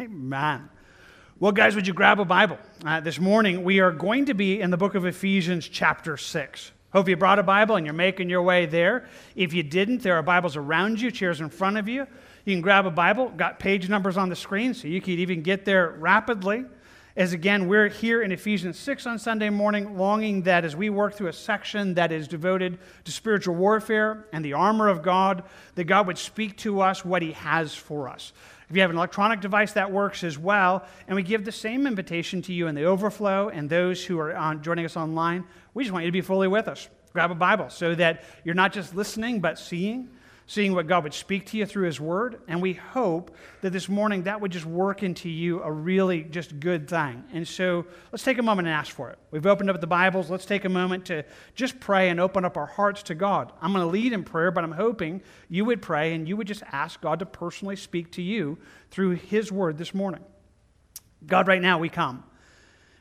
Amen. Well, guys, would you grab a Bible? Uh, this morning, we are going to be in the book of Ephesians, chapter 6. Hope you brought a Bible and you're making your way there. If you didn't, there are Bibles around you, chairs in front of you. You can grab a Bible, got page numbers on the screen, so you could even get there rapidly. As again, we're here in Ephesians 6 on Sunday morning, longing that as we work through a section that is devoted to spiritual warfare and the armor of God, that God would speak to us what He has for us. If you have an electronic device, that works as well. And we give the same invitation to you in the overflow and those who are on, joining us online. We just want you to be fully with us. Grab a Bible so that you're not just listening, but seeing seeing what God would speak to you through His Word. And we hope that this morning that would just work into you a really just good thing. And so let's take a moment and ask for it. We've opened up the Bibles. Let's take a moment to just pray and open up our hearts to God. I'm going to lead in prayer, but I'm hoping you would pray and you would just ask God to personally speak to you through His Word this morning. God, right now we come.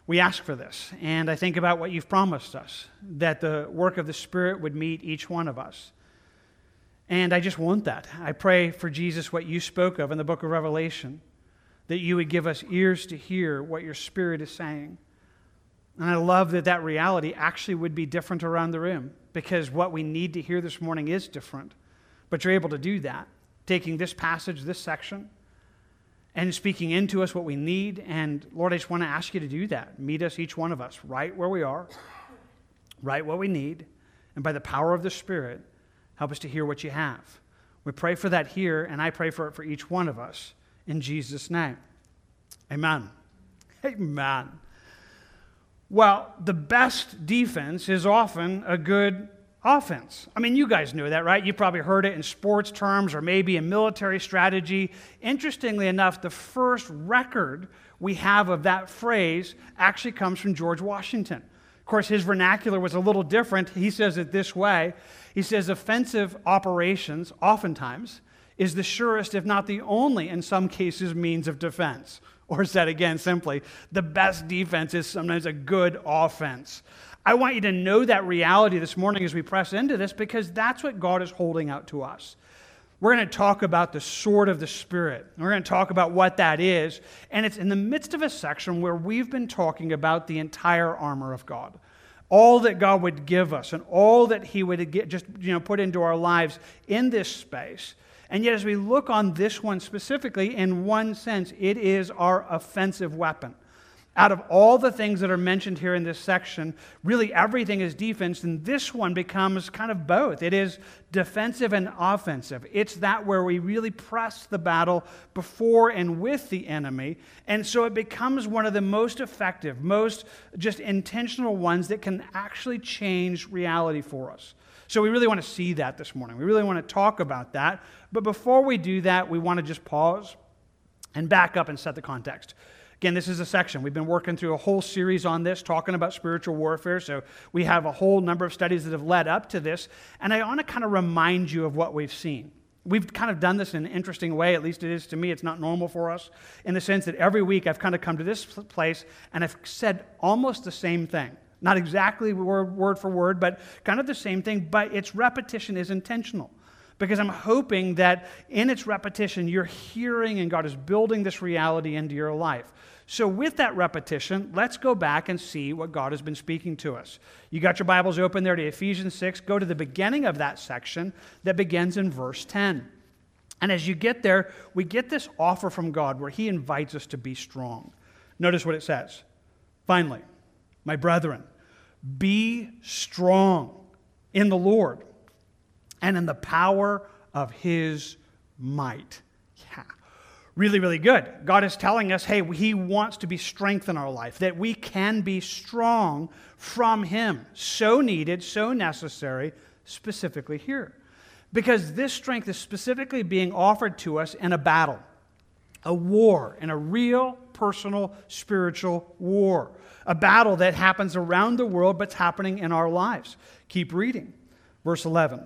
We ask for this. And I think about what you've promised us that the work of the Spirit would meet each one of us. And I just want that. I pray for Jesus, what you spoke of in the book of Revelation, that you would give us ears to hear what your Spirit is saying. And I love that that reality actually would be different around the room because what we need to hear this morning is different. But you're able to do that, taking this passage, this section, and speaking into us what we need. And Lord, I just want to ask you to do that. Meet us, each one of us, right where we are, right what we need, and by the power of the Spirit, Help us to hear what you have. We pray for that here, and I pray for it for each one of us in Jesus' name. Amen. Amen. Well, the best defense is often a good offense. I mean, you guys know that, right? You probably heard it in sports terms or maybe in military strategy. Interestingly enough, the first record we have of that phrase actually comes from George Washington. Of course, his vernacular was a little different. He says it this way he says offensive operations, oftentimes, is the surest, if not the only, in some cases, means of defense. Or said again simply, the best defense is sometimes a good offense. I want you to know that reality this morning as we press into this because that's what God is holding out to us. We're going to talk about the sword of the Spirit. We're going to talk about what that is. And it's in the midst of a section where we've been talking about the entire armor of God all that God would give us and all that He would get, just you know, put into our lives in this space. And yet, as we look on this one specifically, in one sense, it is our offensive weapon. Out of all the things that are mentioned here in this section, really everything is defense, and this one becomes kind of both. It is defensive and offensive. It's that where we really press the battle before and with the enemy, and so it becomes one of the most effective, most just intentional ones that can actually change reality for us. So we really want to see that this morning. We really want to talk about that. But before we do that, we want to just pause and back up and set the context. Again, this is a section. We've been working through a whole series on this, talking about spiritual warfare. So we have a whole number of studies that have led up to this. And I want to kind of remind you of what we've seen. We've kind of done this in an interesting way, at least it is to me. It's not normal for us, in the sense that every week I've kind of come to this place and I've said almost the same thing. Not exactly word, for word, but kind of the same thing, but its repetition is intentional because I'm hoping that in its repetition, you're hearing and God is building this reality into your life. So, with that repetition, let's go back and see what God has been speaking to us. You got your Bibles open there to Ephesians 6. Go to the beginning of that section that begins in verse 10. And as you get there, we get this offer from God where He invites us to be strong. Notice what it says. Finally, my brethren, be strong in the Lord and in the power of His might Yeah. really, really good. God is telling us, hey, He wants to be strength in our life, that we can be strong from Him. So needed, so necessary, specifically here. Because this strength is specifically being offered to us in a battle, a war, in a real, personal, spiritual war. A battle that happens around the world, but's happening in our lives. Keep reading. Verse 11.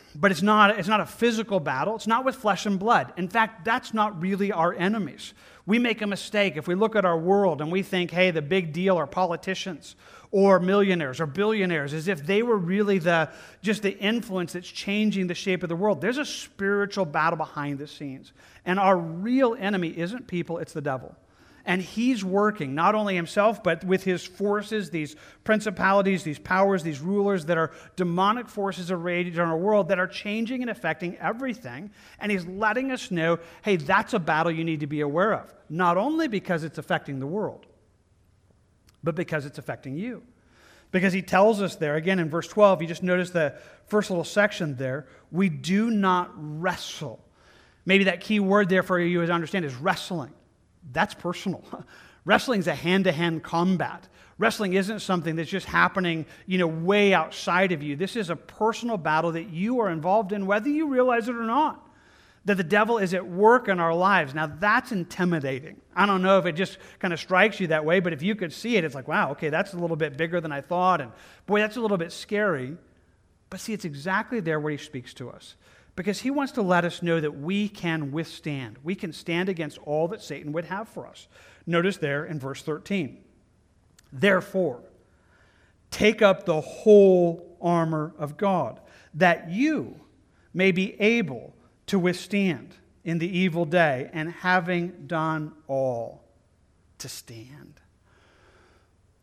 but it's not, it's not a physical battle. It's not with flesh and blood. In fact, that's not really our enemies. We make a mistake if we look at our world and we think, hey, the big deal are politicians or millionaires or billionaires, as if they were really the, just the influence that's changing the shape of the world. There's a spiritual battle behind the scenes. And our real enemy isn't people, it's the devil. And he's working, not only himself, but with his forces, these principalities, these powers, these rulers that are demonic forces arrayed in our world that are changing and affecting everything. And he's letting us know hey, that's a battle you need to be aware of, not only because it's affecting the world, but because it's affecting you. Because he tells us there, again in verse 12, you just notice the first little section there, we do not wrestle. Maybe that key word there for you to understand is wrestling. That's personal. Wrestling is a hand to hand combat. Wrestling isn't something that's just happening, you know, way outside of you. This is a personal battle that you are involved in, whether you realize it or not that the devil is at work in our lives. Now, that's intimidating. I don't know if it just kind of strikes you that way, but if you could see it, it's like, wow, okay, that's a little bit bigger than I thought. And boy, that's a little bit scary. But see, it's exactly there where he speaks to us because he wants to let us know that we can withstand. We can stand against all that Satan would have for us. Notice there in verse 13. Therefore, take up the whole armor of God, that you may be able to withstand in the evil day, and having done all, to stand.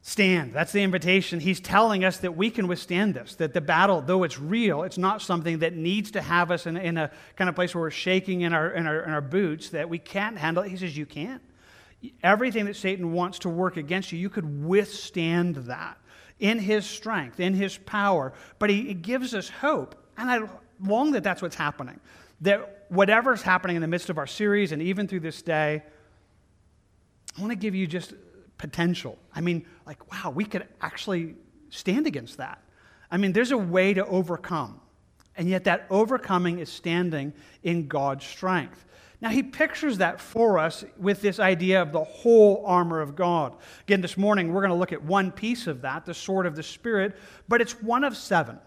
Stand. That's the invitation. He's telling us that we can withstand this, that the battle, though it's real, it's not something that needs to have us in, in a kind of place where we're shaking in our, in, our, in our boots, that we can't handle it. He says, You can't. Everything that Satan wants to work against you, you could withstand that in his strength, in his power. But he, he gives us hope. And I long that that's what's happening that whatever's happening in the midst of our series and even through this day, I want to give you just potential. I mean, like, wow, we could actually stand against that. I mean, there's a way to overcome. And yet, that overcoming is standing in God's strength. Now, he pictures that for us with this idea of the whole armor of God. Again, this morning, we're going to look at one piece of that, the sword of the Spirit, but it's one of seven.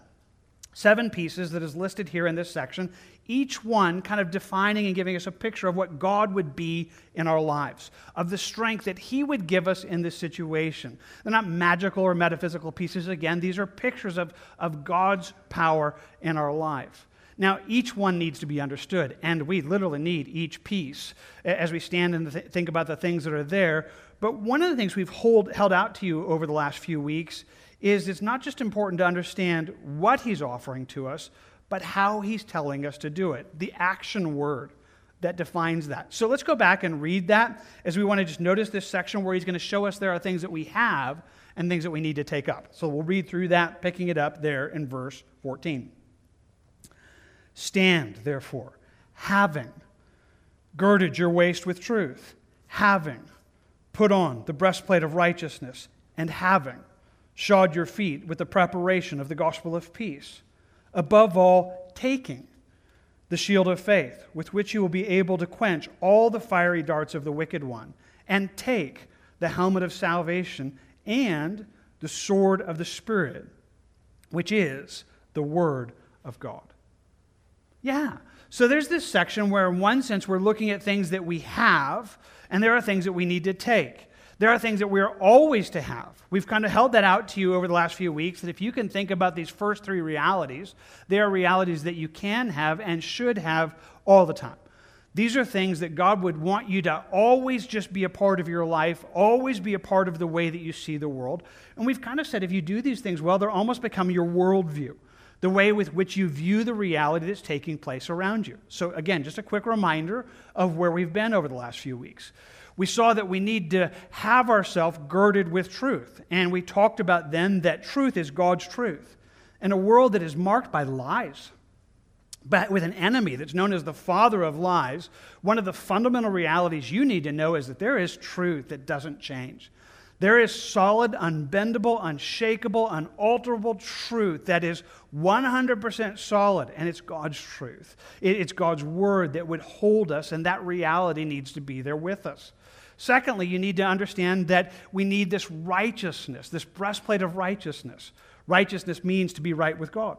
Seven pieces that is listed here in this section each one kind of defining and giving us a picture of what God would be in our lives, of the strength that He would give us in this situation. They're not magical or metaphysical pieces. Again, these are pictures of, of God's power in our life. Now, each one needs to be understood, and we literally need each piece as we stand and th- think about the things that are there. But one of the things we've hold, held out to you over the last few weeks is it's not just important to understand what He's offering to us, but how he's telling us to do it, the action word that defines that. So let's go back and read that as we want to just notice this section where he's going to show us there are things that we have and things that we need to take up. So we'll read through that, picking it up there in verse 14. Stand, therefore, having girded your waist with truth, having put on the breastplate of righteousness, and having shod your feet with the preparation of the gospel of peace Above all, taking the shield of faith, with which you will be able to quench all the fiery darts of the wicked one, and take the helmet of salvation and the sword of the Spirit, which is the Word of God. Yeah. So there's this section where, in one sense, we're looking at things that we have, and there are things that we need to take. There are things that we are always to have. We've kind of held that out to you over the last few weeks that if you can think about these first three realities, they are realities that you can have and should have all the time. These are things that God would want you to always just be a part of your life, always be a part of the way that you see the world. And we've kind of said if you do these things well, they're almost become your worldview, the way with which you view the reality that's taking place around you. So, again, just a quick reminder of where we've been over the last few weeks we saw that we need to have ourselves girded with truth. And we talked about then that truth is God's truth. In a world that is marked by lies, but with an enemy that's known as the father of lies, one of the fundamental realities you need to know is that there is truth that doesn't change. There is solid, unbendable, unshakable, unalterable truth that is 100% solid, and it's God's truth. It's God's word that would hold us, and that reality needs to be there with us. Secondly, you need to understand that we need this righteousness, this breastplate of righteousness. Righteousness means to be right with God.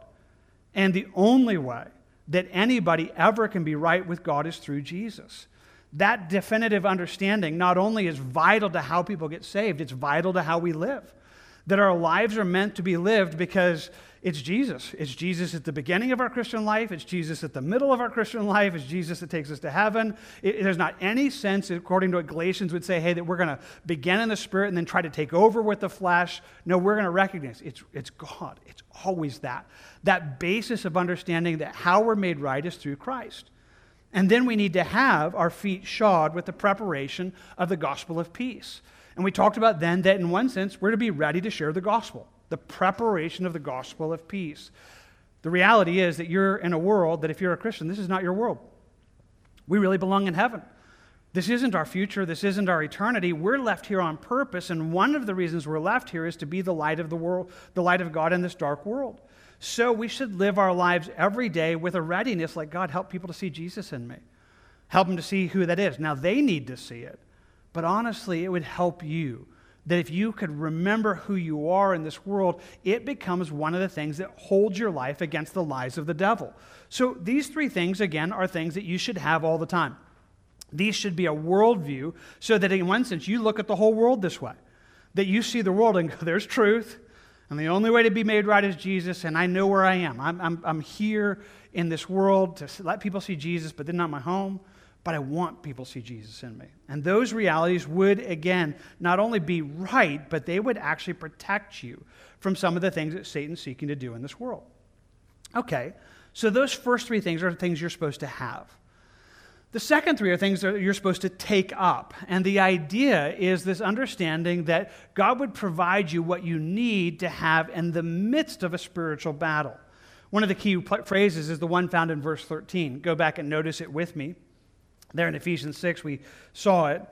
And the only way that anybody ever can be right with God is through Jesus that definitive understanding not only is vital to how people get saved, it's vital to how we live. That our lives are meant to be lived because it's Jesus. It's Jesus at the beginning of our Christian life. It's Jesus at the middle of our Christian life. It's Jesus that takes us to heaven. It, there's not any sense, according to what Galatians would say, hey, that we're going to begin in the Spirit and then try to take over with the flesh. No, we're going to recognize it's, it's God. It's always that. That basis of understanding that how we're made right is through Christ. And then we need to have our feet shod with the preparation of the gospel of peace. And we talked about then that in one sense, we're to be ready to share the gospel, the preparation of the gospel of peace. The reality is that you're in a world that if you're a Christian, this is not your world. We really belong in heaven. This isn't our future. This isn't our eternity. We're left here on purpose, and one of the reasons we're left here is to be the light of the world, the light of God in this dark world. So we should live our lives every day with a readiness like, God, help people to see Jesus in me. Help them to see who that is. Now, they need to see it. But honestly, it would help you that if you could remember who you are in this world, it becomes one of the things that holds your life against the lies of the devil. So, these three things, again, are things that you should have all the time. These should be a worldview so that, in one sense, you look at the whole world this way. That you see the world and go, there's truth, and the only way to be made right is Jesus, and I know where I am. I'm, I'm, I'm here in this world to let people see Jesus, but they're not my home. But I want people to see Jesus in me. And those realities would, again, not only be right, but they would actually protect you from some of the things that Satan's seeking to do in this world. Okay, so those first three things are things you're supposed to have. The second three are things that you're supposed to take up. And the idea is this understanding that God would provide you what you need to have in the midst of a spiritual battle. One of the key phrases is the one found in verse 13. Go back and notice it with me. There in Ephesians 6, we saw it.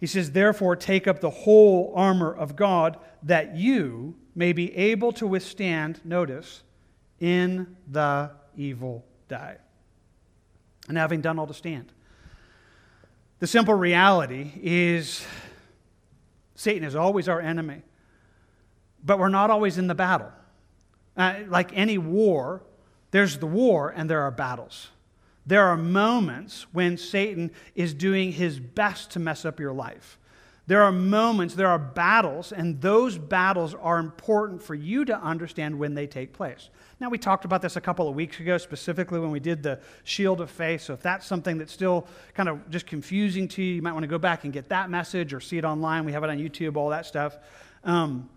He says, Therefore, take up the whole armor of God that you may be able to withstand, notice, in the evil day. And having done all to stand. The simple reality is Satan is always our enemy, but we're not always in the battle. Uh, like any war, there's the war and there are battles. There are moments when Satan is doing his best to mess up your life. There are moments, there are battles, and those battles are important for you to understand when they take place. Now, we talked about this a couple of weeks ago, specifically when we did the shield of faith. So, if that's something that's still kind of just confusing to you, you might want to go back and get that message or see it online. We have it on YouTube, all that stuff. Um,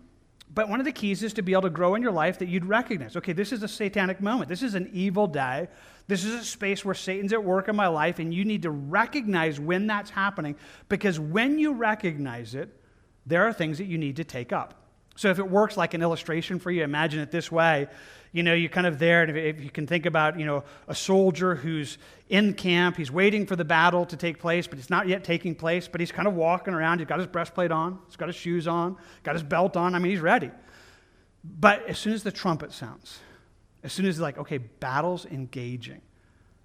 but one of the keys is to be able to grow in your life that you'd recognize okay, this is a satanic moment. This is an evil day. This is a space where Satan's at work in my life, and you need to recognize when that's happening because when you recognize it, there are things that you need to take up. So if it works like an illustration for you, imagine it this way. You know, you're kind of there, and if you can think about, you know, a soldier who's in camp, he's waiting for the battle to take place, but it's not yet taking place, but he's kind of walking around. He's got his breastplate on, he's got his shoes on, got his belt on. I mean, he's ready. But as soon as the trumpet sounds, as soon as, it's like, okay, battle's engaging,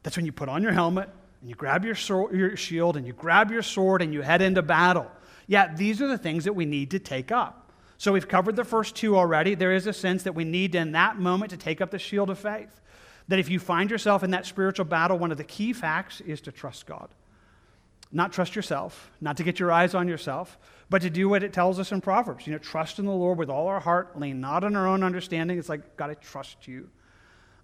that's when you put on your helmet and you grab your, your shield and you grab your sword and you head into battle. Yeah, these are the things that we need to take up. So we've covered the first two already. There is a sense that we need in that moment to take up the shield of faith. That if you find yourself in that spiritual battle, one of the key facts is to trust God. Not trust yourself, not to get your eyes on yourself, but to do what it tells us in Proverbs. You know, trust in the Lord with all our heart, lean not on our own understanding. It's like, God, I trust you.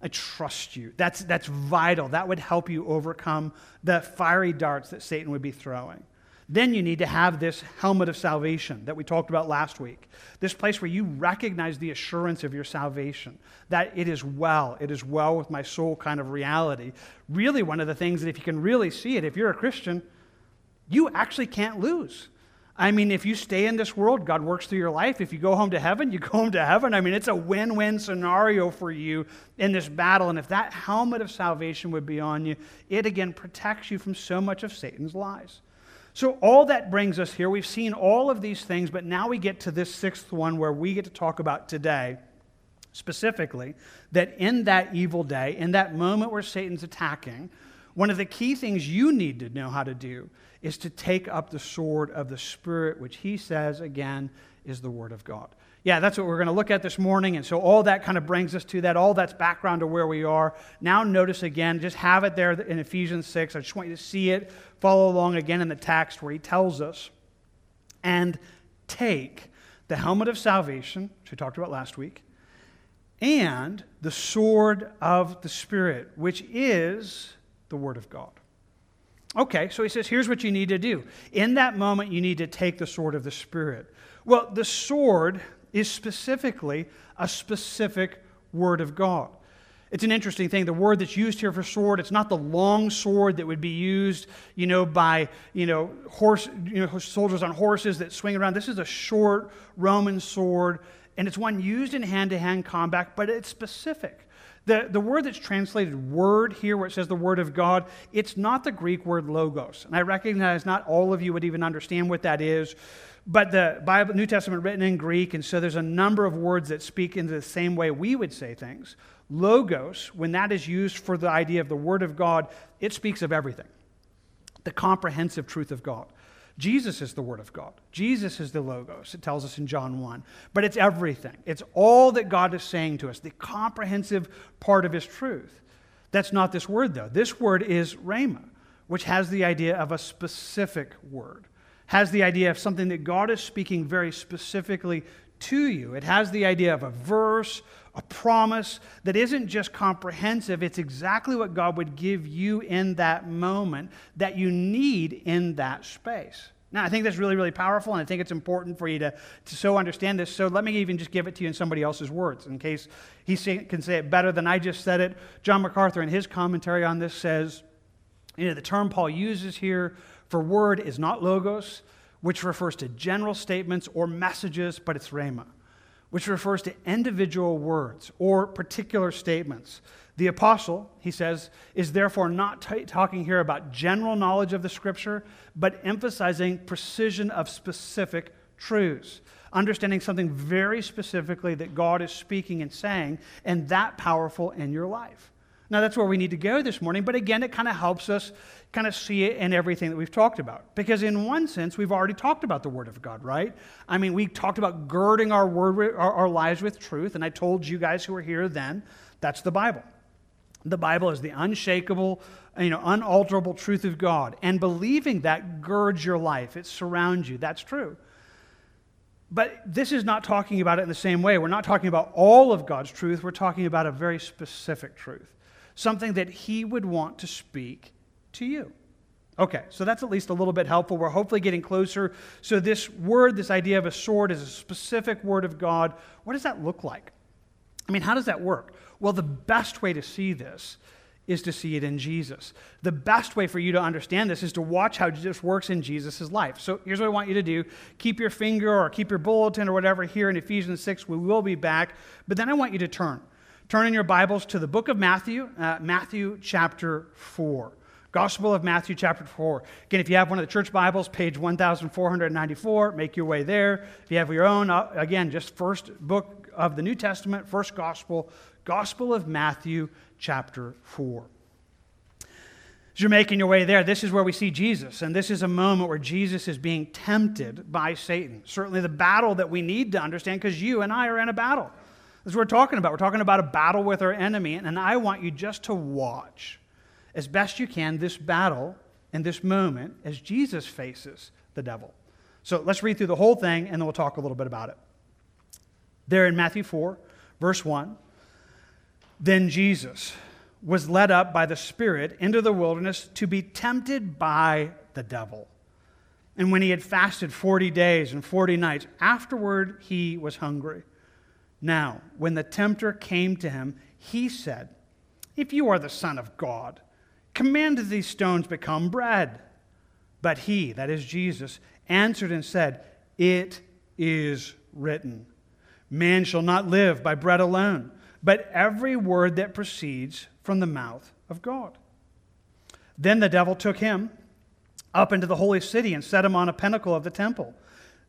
I trust you. That's, that's vital. That would help you overcome the fiery darts that Satan would be throwing. Then you need to have this helmet of salvation that we talked about last week. This place where you recognize the assurance of your salvation, that it is well, it is well with my soul kind of reality. Really, one of the things that if you can really see it, if you're a Christian, you actually can't lose. I mean, if you stay in this world, God works through your life. If you go home to heaven, you go home to heaven. I mean, it's a win win scenario for you in this battle. And if that helmet of salvation would be on you, it again protects you from so much of Satan's lies. So, all that brings us here. We've seen all of these things, but now we get to this sixth one where we get to talk about today, specifically, that in that evil day, in that moment where Satan's attacking, one of the key things you need to know how to do is to take up the sword of the Spirit, which he says, again, is the Word of God. Yeah, that's what we're going to look at this morning. And so all that kind of brings us to that. All that's background to where we are. Now, notice again, just have it there in Ephesians 6. I just want you to see it, follow along again in the text where he tells us, and take the helmet of salvation, which we talked about last week, and the sword of the Spirit, which is the Word of God. Okay, so he says, here's what you need to do. In that moment, you need to take the sword of the Spirit. Well, the sword is specifically a specific word of God. It's an interesting thing. The word that's used here for sword, it's not the long sword that would be used, you know, by, you know, horse, you know, soldiers on horses that swing around. This is a short Roman sword, and it's one used in hand-to-hand combat, but it's specific. The, the word that's translated word here, where it says the word of God, it's not the Greek word logos. And I recognize not all of you would even understand what that is. But the Bible, New Testament written in Greek, and so there's a number of words that speak in the same way we would say things. Logos, when that is used for the idea of the Word of God, it speaks of everything the comprehensive truth of God. Jesus is the Word of God. Jesus is the Logos, it tells us in John 1. But it's everything, it's all that God is saying to us, the comprehensive part of His truth. That's not this word, though. This word is Rhema, which has the idea of a specific word has the idea of something that God is speaking very specifically to you. It has the idea of a verse, a promise that isn't just comprehensive, it's exactly what God would give you in that moment that you need in that space. Now, I think that's really, really powerful, and I think it's important for you to, to so understand this. So, let me even just give it to you in somebody else's words in case he can say it better than I just said it. John MacArthur, in his commentary on this, says, you know, the term Paul uses here for word is not logos, which refers to general statements or messages, but it's rhema, which refers to individual words or particular statements. The apostle, he says, is therefore not t- talking here about general knowledge of the scripture, but emphasizing precision of specific truths, understanding something very specifically that God is speaking and saying, and that powerful in your life. Now, that's where we need to go this morning, but again, it kind of helps us kind of see it in everything that we've talked about. Because, in one sense, we've already talked about the Word of God, right? I mean, we talked about girding our, word, our, our lives with truth, and I told you guys who were here then that's the Bible. The Bible is the unshakable, you know, unalterable truth of God. And believing that girds your life, it surrounds you. That's true. But this is not talking about it in the same way. We're not talking about all of God's truth. We're talking about a very specific truth something that he would want to speak to you. Okay, so that's at least a little bit helpful. We're hopefully getting closer. So, this word, this idea of a sword, is a specific word of God. What does that look like? I mean, how does that work? Well, the best way to see this is to see it in Jesus. The best way for you to understand this is to watch how Jesus works in Jesus' life. So here's what I want you to do keep your finger or keep your bulletin or whatever here in Ephesians 6. We will be back. But then I want you to turn. Turn in your Bibles to the book of Matthew, uh, Matthew chapter 4. Gospel of Matthew, chapter 4. Again, if you have one of the church Bibles, page 1494, make your way there. If you have your own, uh, again, just first book of the New Testament, first gospel, Gospel of Matthew, chapter 4. As you're making your way there, this is where we see Jesus, and this is a moment where Jesus is being tempted by Satan. Certainly the battle that we need to understand because you and I are in a battle. That's what we're talking about. We're talking about a battle with our enemy, and I want you just to watch as best you can this battle and this moment as Jesus faces the devil. So let's read through the whole thing, and then we'll talk a little bit about it. There in Matthew 4, verse 1, then Jesus was led up by the Spirit into the wilderness to be tempted by the devil. And when he had fasted 40 days and 40 nights, afterward he was hungry. Now, when the tempter came to him, he said, If you are the Son of God, command that these stones become bread. But he, that is Jesus, answered and said, It is written, Man shall not live by bread alone, but every word that proceeds from the mouth of God. Then the devil took him up into the holy city and set him on a pinnacle of the temple.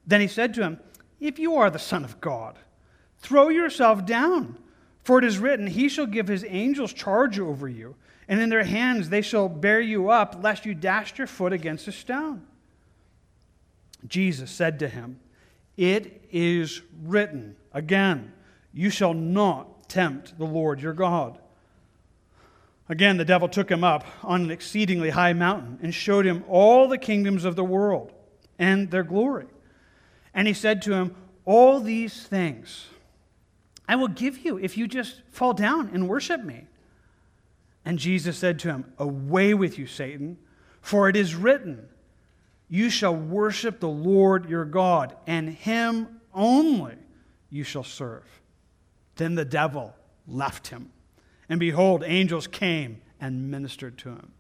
Then he said to him, If you are the Son of God, throw yourself down, for it is written, He shall give his angels charge over you, and in their hands they shall bear you up, lest you dash your foot against a stone. Jesus said to him, It is written, again, you shall not tempt the Lord your God. Again, the devil took him up on an exceedingly high mountain and showed him all the kingdoms of the world and their glory. And he said to him, All these things I will give you if you just fall down and worship me. And Jesus said to him, Away with you, Satan, for it is written, You shall worship the Lord your God, and him only you shall serve. Then the devil left him and behold, angels came and ministered to him.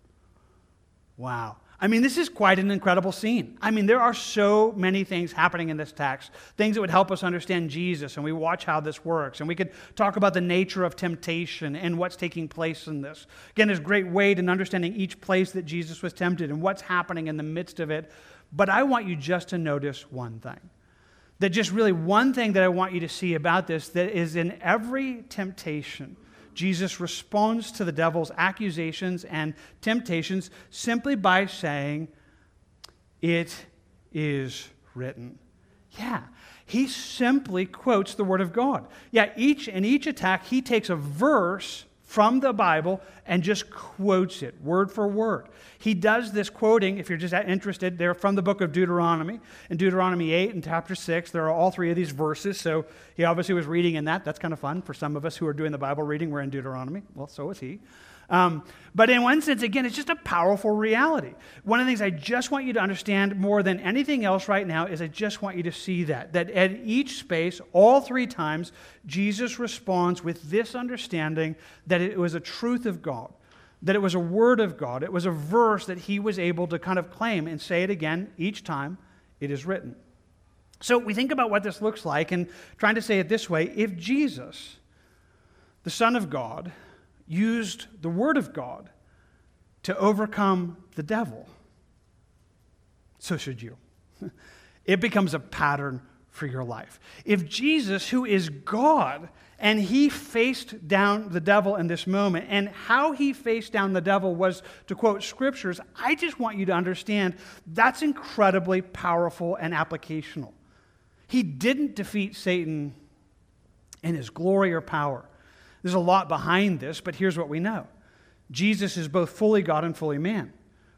Wow. I mean, this is quite an incredible scene. I mean, there are so many things happening in this text, things that would help us understand Jesus, and we watch how this works. And we could talk about the nature of temptation and what's taking place in this. Again, there's great weight in understanding each place that Jesus was tempted and what's happening in the midst of it. But I want you just to notice one thing. That just really one thing that I want you to see about this that is in every temptation Jesus responds to the devil's accusations and temptations simply by saying, It is written. Yeah, he simply quotes the Word of God. Yeah, each in each attack, he takes a verse from the Bible and just quotes it word for word. He does this quoting, if you're just interested, they're from the book of Deuteronomy. In Deuteronomy 8 and chapter 6, there are all three of these verses. So he obviously was reading in that. That's kind of fun for some of us who are doing the Bible reading. We're in Deuteronomy. Well, so was he. Um, but in one sense, again, it's just a powerful reality. One of the things I just want you to understand more than anything else right now is I just want you to see that. That at each space, all three times, Jesus responds with this understanding that it was a truth of God, that it was a word of God, it was a verse that he was able to kind of claim and say it again each time it is written. So we think about what this looks like and trying to say it this way if Jesus, the Son of God, used the Word of God to overcome the devil, so should you. It becomes a pattern for your life. If Jesus, who is God, and he faced down the devil in this moment, and how he faced down the devil was to quote scriptures, I just want you to understand that's incredibly powerful and applicational. He didn't defeat Satan in his glory or power. There's a lot behind this, but here's what we know Jesus is both fully God and fully man.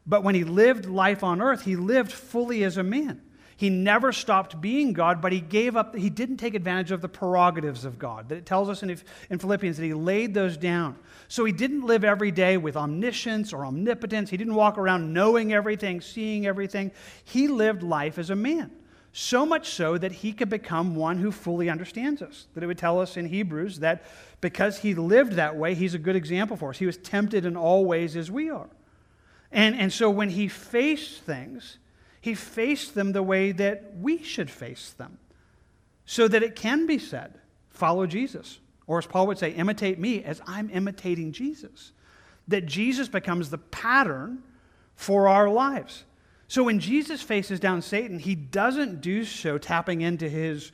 But when he lived life on earth, he lived fully as a man. He never stopped being God, but he gave up, he didn't take advantage of the prerogatives of God. That it tells us in, in Philippians that he laid those down. So he didn't live every day with omniscience or omnipotence. He didn't walk around knowing everything, seeing everything. He lived life as a man. So much so that he could become one who fully understands us. That it would tell us in Hebrews that because he lived that way, he's a good example for us. He was tempted in all ways as we are. And, and so when he faced things, he faced them the way that we should face them. So that it can be said, follow Jesus. Or as Paul would say, imitate me as I'm imitating Jesus. That Jesus becomes the pattern for our lives. So when Jesus faces down Satan, he doesn't do so tapping into his,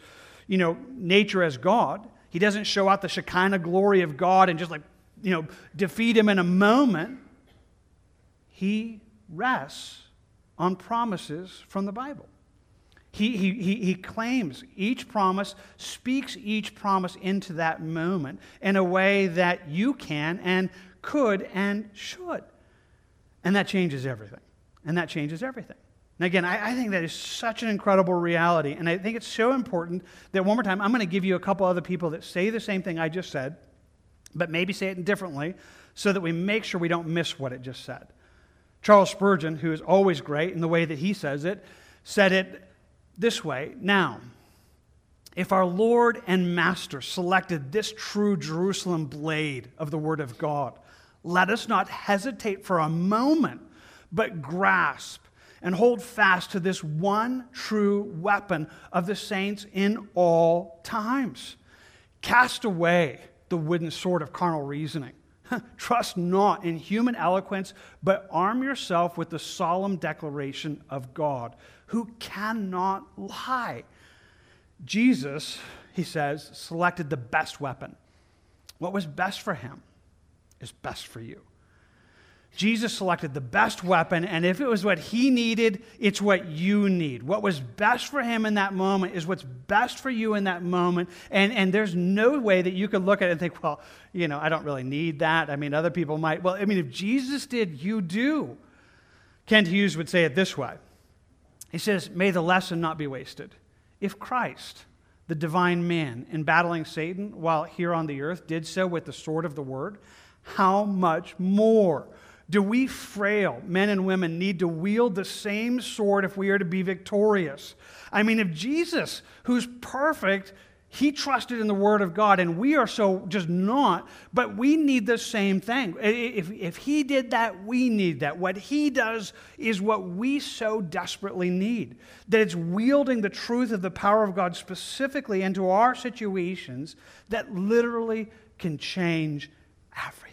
you know, nature as God. He doesn't show out the Shekinah glory of God and just like, you know, defeat him in a moment. He rests on promises from the Bible. He, he, he, he claims each promise, speaks each promise into that moment in a way that you can and could and should. And that changes everything. And that changes everything. And again, I, I, think that is such an incredible reality. And I think it's so important that one more time, I'm going to give you a couple other people that say the same thing I just said, but maybe say it differently so that we make sure we don't miss what it just said. Charles Spurgeon, who is always great in the way that he says it, said it this way Now, if our Lord and Master selected this true Jerusalem blade of the Word of God, let us not hesitate for a moment, but grasp and hold fast to this one true weapon of the saints in all times. Cast away the wooden sword of carnal reasoning Trust not in human eloquence, but arm yourself with the solemn declaration of God, who cannot lie. Jesus, he says, selected the best weapon. What was best for him is best for you. Jesus selected the best weapon, and if it was what he needed, it's what you need. What was best for him in that moment is what's best for you in that moment. And, and there's no way that you could look at it and think, well, you know, I don't really need that. I mean, other people might. Well, I mean, if Jesus did, you do. Kent Hughes would say it this way He says, May the lesson not be wasted. If Christ, the divine man, in battling Satan while here on the earth, did so with the sword of the word, how much more? Do we frail men and women need to wield the same sword if we are to be victorious? I mean, if Jesus, who's perfect, he trusted in the Word of God, and we are so just not, but we need the same thing. If, if He did that, we need that. What He does is what we so desperately need. That it's wielding the truth of the power of God specifically into our situations that literally can change everything.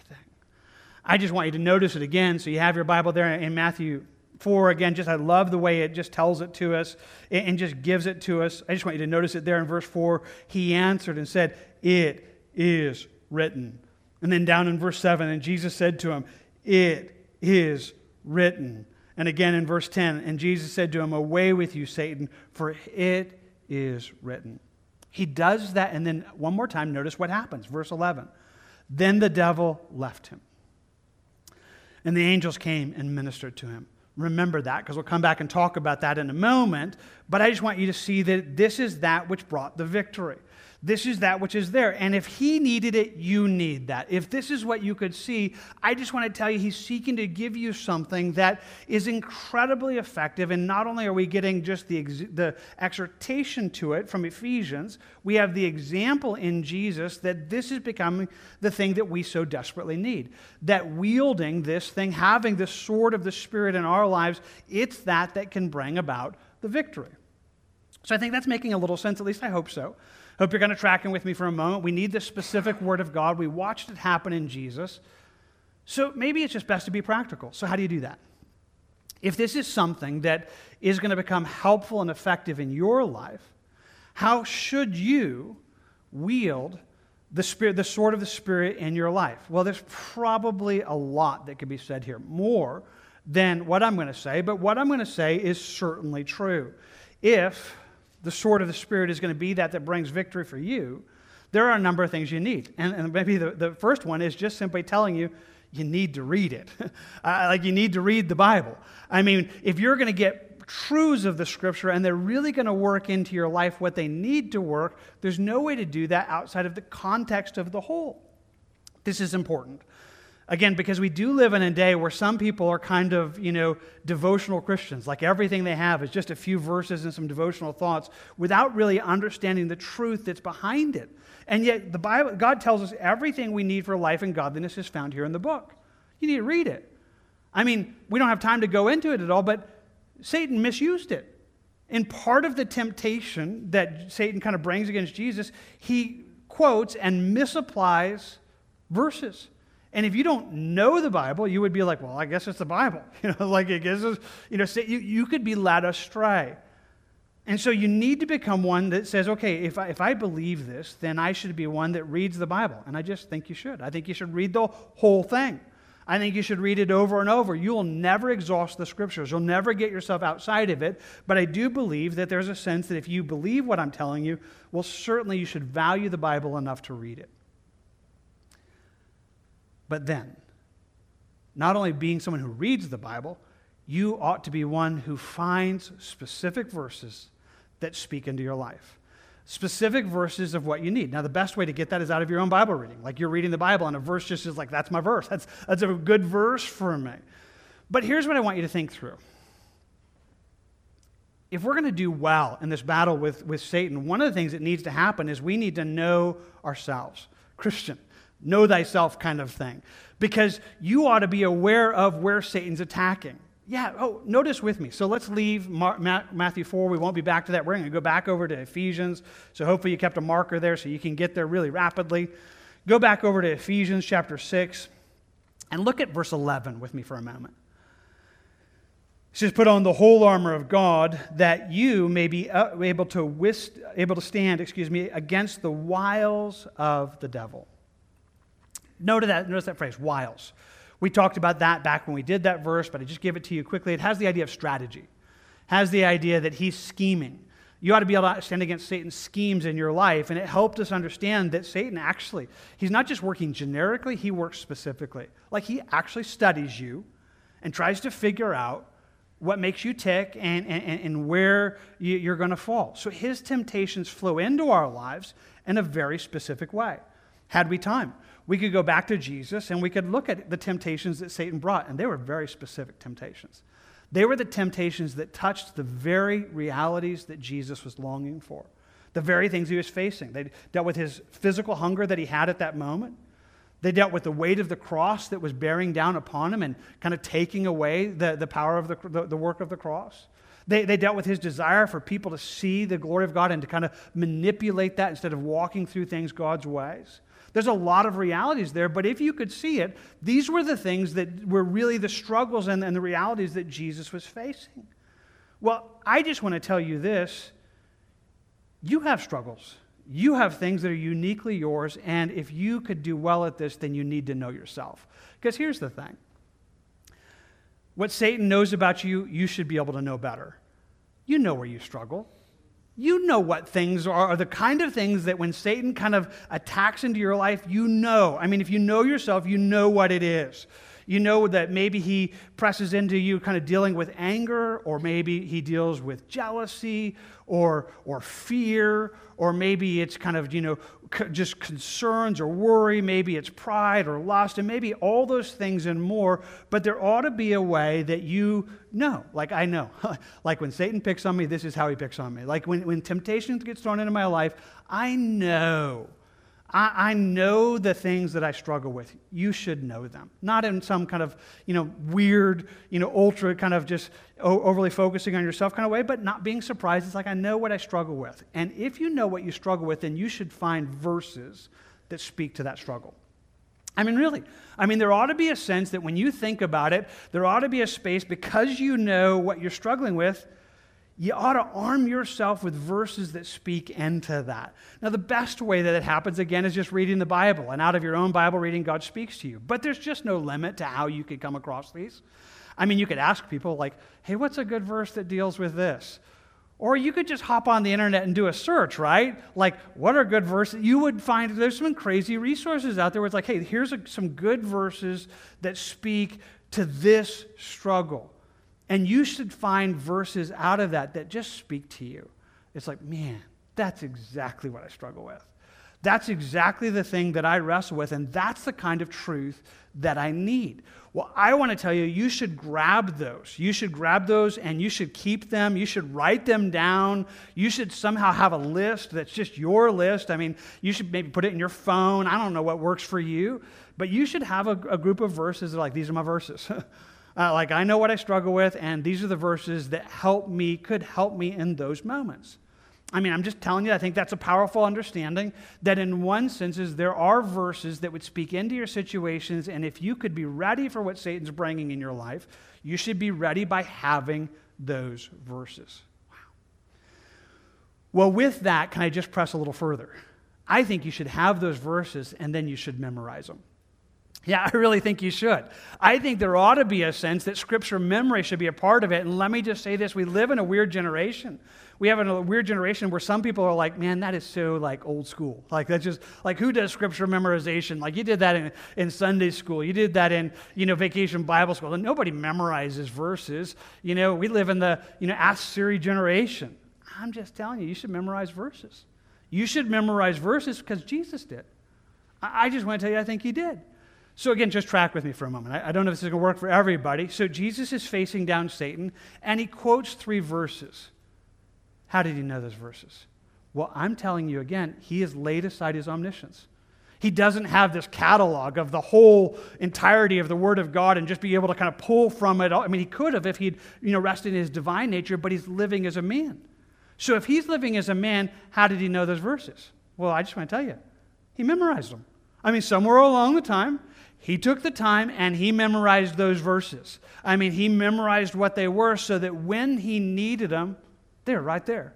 I just want you to notice it again. So you have your Bible there in Matthew 4 again. Just I love the way it just tells it to us and just gives it to us. I just want you to notice it there in verse 4. He answered and said, It is written. And then down in verse 7, and Jesus said to him, It is written. And again in verse 10, and Jesus said to him, Away with you, Satan, for it is written. He does that, and then one more time, notice what happens. Verse 11. Then the devil left him. And the angels came and ministered to him. Remember that because we'll come back and talk about that in a moment. But I just want you to see that this is that which brought the victory. This is that which is there. And if he needed it, you need that. If this is what you could see, I just want to tell you he's seeking to give you something that is incredibly effective. And not only are we getting just the, the exhortation to it from Ephesians, we have the example in Jesus that this is becoming the thing that we so desperately need. That wielding this thing, having the sword of the Spirit in our lives, it's that that can bring about the victory. So I think that's making a little sense, at least I hope so. Hope you're going to track in with me for a moment. We need the specific word of God. We watched it happen in Jesus. So maybe it's just best to be practical. So, how do you do that? If this is something that is going to become helpful and effective in your life, how should you wield the spirit, the sword of the Spirit in your life? Well, there's probably a lot that could be said here, more than what I'm going to say, but what I'm going to say is certainly true. If the sword of the Spirit is going to be that that brings victory for you, there are a number of things you need. And, and maybe the, the first one is just simply telling you you need to read it. uh, like you need to read the Bible. I mean, if you're going to get truths of the Scripture and they're really going to work into your life what they need to work, there's no way to do that outside of the context of the whole. This is important. Again, because we do live in a day where some people are kind of, you know, devotional Christians. Like everything they have is just a few verses and some devotional thoughts without really understanding the truth that's behind it. And yet, the Bible, God tells us everything we need for life and godliness is found here in the book. You need to read it. I mean, we don't have time to go into it at all, but Satan misused it. In part of the temptation that Satan kind of brings against Jesus, he quotes and misapplies verses. And if you don't know the Bible, you would be like, well, I guess it's the Bible. You know, like it gives us, you know, you, you could be led astray. And so you need to become one that says, okay, if I, if I believe this, then I should be one that reads the Bible. And I just think you should. I think you should read the whole thing. I think you should read it over and over. You will never exhaust the scriptures. You'll never get yourself outside of it. But I do believe that there's a sense that if you believe what I'm telling you, well, certainly you should value the Bible enough to read it. But then, not only being someone who reads the Bible, you ought to be one who finds specific verses that speak into your life. Specific verses of what you need. Now, the best way to get that is out of your own Bible reading. Like you're reading the Bible, and a verse just is like, that's my verse. That's, that's a good verse for me. But here's what I want you to think through. If we're going to do well in this battle with, with Satan, one of the things that needs to happen is we need to know ourselves. Christian, know thyself kind of thing. Because you ought to be aware of where Satan's attacking. Yeah, oh, notice with me. So let's leave Matthew 4. We won't be back to that. We're going to go back over to Ephesians. So hopefully you kept a marker there so you can get there really rapidly. Go back over to Ephesians chapter 6. And look at verse 11 with me for a moment. It says, Put on the whole armor of God that you may be uh, able to, able to stand excuse me, against the wiles of the devil. Notice that, notice that phrase, wiles. We talked about that back when we did that verse, but I just give it to you quickly. It has the idea of strategy, has the idea that he's scheming. You ought to be able to stand against Satan's schemes in your life. And it helped us understand that Satan actually, he's not just working generically, he works specifically. Like he actually studies you and tries to figure out what makes you tick and, and, and where you're going to fall. So his temptations flow into our lives in a very specific way. Had we time, we could go back to Jesus and we could look at the temptations that Satan brought, and they were very specific temptations. They were the temptations that touched the very realities that Jesus was longing for, the very things he was facing. They dealt with his physical hunger that he had at that moment. They dealt with the weight of the cross that was bearing down upon him and kind of taking away the, the power of the, the, the work of the cross. They, they dealt with his desire for people to see the glory of God and to kind of manipulate that instead of walking through things God's ways. There's a lot of realities there, but if you could see it, these were the things that were really the struggles and, and the realities that Jesus was facing. Well, I just want to tell you this you have struggles. You have things that are uniquely yours, and if you could do well at this, then you need to know yourself. Because here's the thing what Satan knows about you, you should be able to know better. You know where you struggle. You know what things are, are the kind of things that when Satan kind of attacks into your life, you know. I mean, if you know yourself, you know what it is. You know that maybe he presses into you kind of dealing with anger, or maybe he deals with jealousy or, or fear, or maybe it's kind of, you know, just concerns or worry. Maybe it's pride or lust, and maybe all those things and more. But there ought to be a way that you know, like I know. like when Satan picks on me, this is how he picks on me. Like when, when temptation gets thrown into my life, I know I, I, know the things that I struggle with. You should know them. Not in some kind of, you know, weird, you know, ultra kind of just overly focusing on yourself kind of way, but not being surprised. It's like, I know what I struggle with. And if you know what you struggle with, then you should find verses that speak to that struggle. I mean, really. I mean, there ought to be a sense that when you think about it, there ought to be a space because you know what you're struggling with you ought to arm yourself with verses that speak into that. Now, the best way that it happens, again, is just reading the Bible. And out of your own Bible reading, God speaks to you. But there's just no limit to how you could come across these. I mean, you could ask people, like, hey, what's a good verse that deals with this? Or you could just hop on the internet and do a search, right? Like, what are good verses? You would find there's some crazy resources out there where it's like, hey, here's a, some good verses that speak to this struggle. And you should find verses out of that that just speak to you. It's like, man, that's exactly what I struggle with. That's exactly the thing that I wrestle with, and that's the kind of truth that I need. Well, I want to tell you, you should grab those. You should grab those and you should keep them. You should write them down. You should somehow have a list that's just your list. I mean, you should maybe put it in your phone. I don't know what works for you, but you should have a, a group of verses that are like, these are my verses. Uh, like, I know what I struggle with, and these are the verses that help me, could help me in those moments. I mean, I'm just telling you, I think that's a powerful understanding that, in one sense, is there are verses that would speak into your situations, and if you could be ready for what Satan's bringing in your life, you should be ready by having those verses. Wow. Well, with that, can I just press a little further? I think you should have those verses, and then you should memorize them. Yeah, I really think you should. I think there ought to be a sense that scripture memory should be a part of it. And let me just say this we live in a weird generation. We have a weird generation where some people are like, man, that is so like old school. Like that's just like who does scripture memorization? Like you did that in, in Sunday school. You did that in, you know, vacation Bible school. And nobody memorizes verses. You know, we live in the, you know, Ask Siri generation. I'm just telling you, you should memorize verses. You should memorize verses because Jesus did. I, I just want to tell you, I think he did. So, again, just track with me for a moment. I, I don't know if this is going to work for everybody. So, Jesus is facing down Satan, and he quotes three verses. How did he know those verses? Well, I'm telling you again, he has laid aside his omniscience. He doesn't have this catalog of the whole entirety of the Word of God and just be able to kind of pull from it. I mean, he could have if he'd you know, rested in his divine nature, but he's living as a man. So if he's living as a man, how did he know those verses? Well, I just want to tell you, he memorized them. I mean, somewhere along the time, He took the time and he memorized those verses. I mean, he memorized what they were so that when he needed them, they're right there.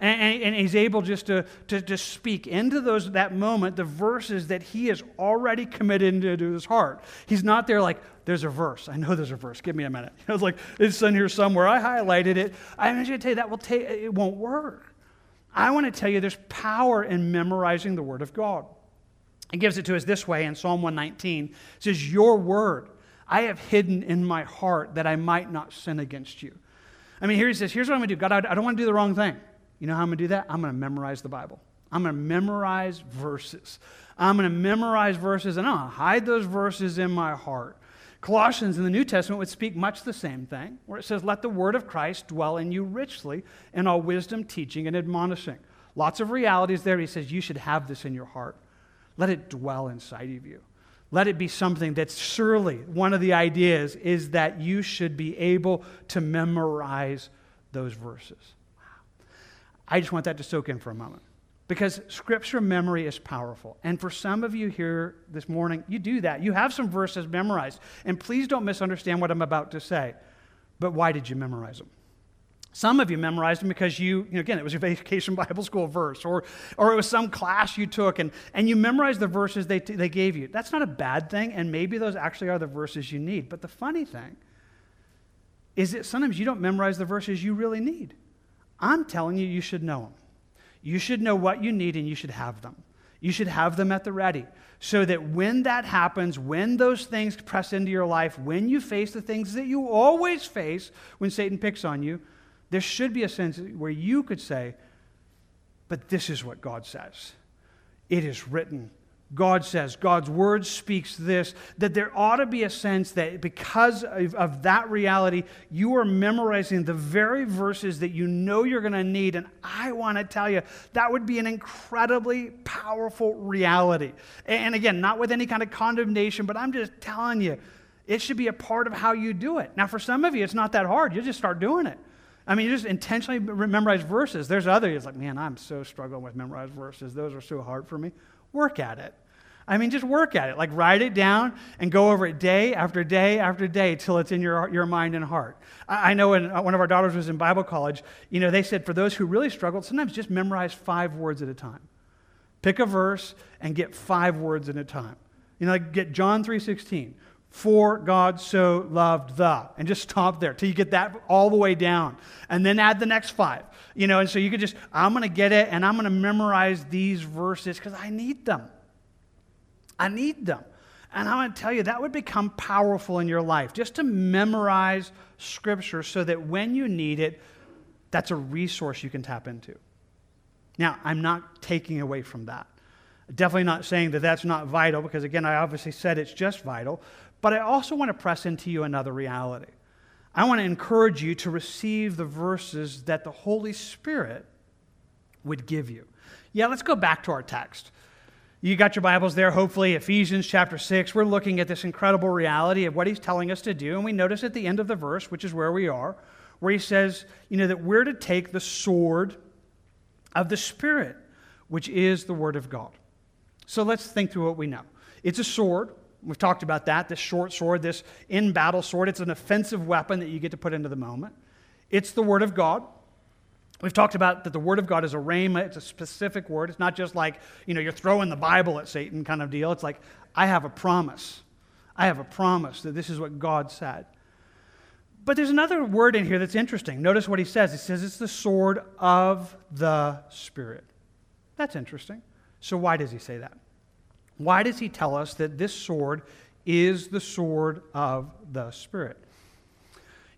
And, and, and, he's able just to, to, to speak into those, that moment the verses that he has already committed into his heart. He's not there like, there's a verse. I know there's a verse. Give me a minute. I was like, it's in here somewhere. I highlighted it. I'm going to tell you that will take, it won't work. I want to tell you there's power in memorizing the Word of God. He gives it to us this way in Psalm 119. It says, Your word I have hidden in my heart that I might not sin against you. I mean, here he says, Here's what I'm going to do. God, I don't want to do the wrong thing. You know how I'm going to do that? I'm going to memorize the Bible. I'm going to memorize verses. I'm going to memorize verses and I'll hide those verses in my heart. Colossians in the New Testament would speak much the same thing, where it says, Let the word of Christ dwell in you richly in all wisdom, teaching, and admonishing. Lots of realities there. He says, You should have this in your heart. Let it dwell inside of you. Let it be something that's surely one of the ideas is that you should be able to memorize those verses. Wow. I just want that to soak in for a moment because scripture memory is powerful. And for some of you here this morning, you do that. You have some verses memorized. And please don't misunderstand what I'm about to say. But why did you memorize them? Some of you memorized them because you, you know, again, it was your vacation Bible school verse, or, or it was some class you took, and, and you memorized the verses they, they gave you. That's not a bad thing, and maybe those actually are the verses you need. But the funny thing is that sometimes you don't memorize the verses you really need. I'm telling you, you should know them. You should know what you need, and you should have them. You should have them at the ready so that when that happens, when those things press into your life, when you face the things that you always face when Satan picks on you, there should be a sense where you could say, but this is what God says. It is written. God says, God's word speaks this, that there ought to be a sense that because of, of that reality, you are memorizing the very verses that you know you're going to need. And I want to tell you, that would be an incredibly powerful reality. And again, not with any kind of condemnation, but I'm just telling you, it should be a part of how you do it. Now, for some of you, it's not that hard. You just start doing it. I mean, you just intentionally memorize verses. There's others, it's like, man, I'm so struggling with memorized verses. Those are so hard for me. Work at it. I mean, just work at it. Like, write it down and go over it day after day after day till it's in your, your mind and heart. I, I know when uh, one of our daughters was in Bible college, you know, they said for those who really struggled, sometimes just memorize five words at a time. Pick a verse and get five words at a time. You know, like get John 3.16 for God so loved the, and just stop there till you get that all the way down. And then add the next five. You know, and so you could just, I'm going to get it and I'm going to memorize these verses because I need them. I need them. And I want to tell you, that would become powerful in your life just to memorize Scripture so that when you need it, that's a resource you can tap into. Now, I'm not taking away from that. Definitely not saying that that's not vital, because again, I obviously said it's just vital. But I also want to press into you another reality. I want to encourage you to receive the verses that the Holy Spirit would give you. Yeah, let's go back to our text. You got your Bibles there, hopefully, Ephesians chapter 6. We're looking at this incredible reality of what he's telling us to do. And we notice at the end of the verse, which is where we are, where he says, you know, that we're to take the sword of the Spirit, which is the Word of God. So let's think through what we know. It's a sword. We've talked about that, this short sword, this in battle sword. It's an offensive weapon that you get to put into the moment. It's the Word of God. We've talked about that the Word of God is a rhema, it's a specific word. It's not just like, you know, you're throwing the Bible at Satan kind of deal. It's like, I have a promise. I have a promise that this is what God said. But there's another word in here that's interesting. Notice what he says. He says it's the sword of the Spirit. That's interesting. So, why does he say that? Why does he tell us that this sword is the sword of the Spirit?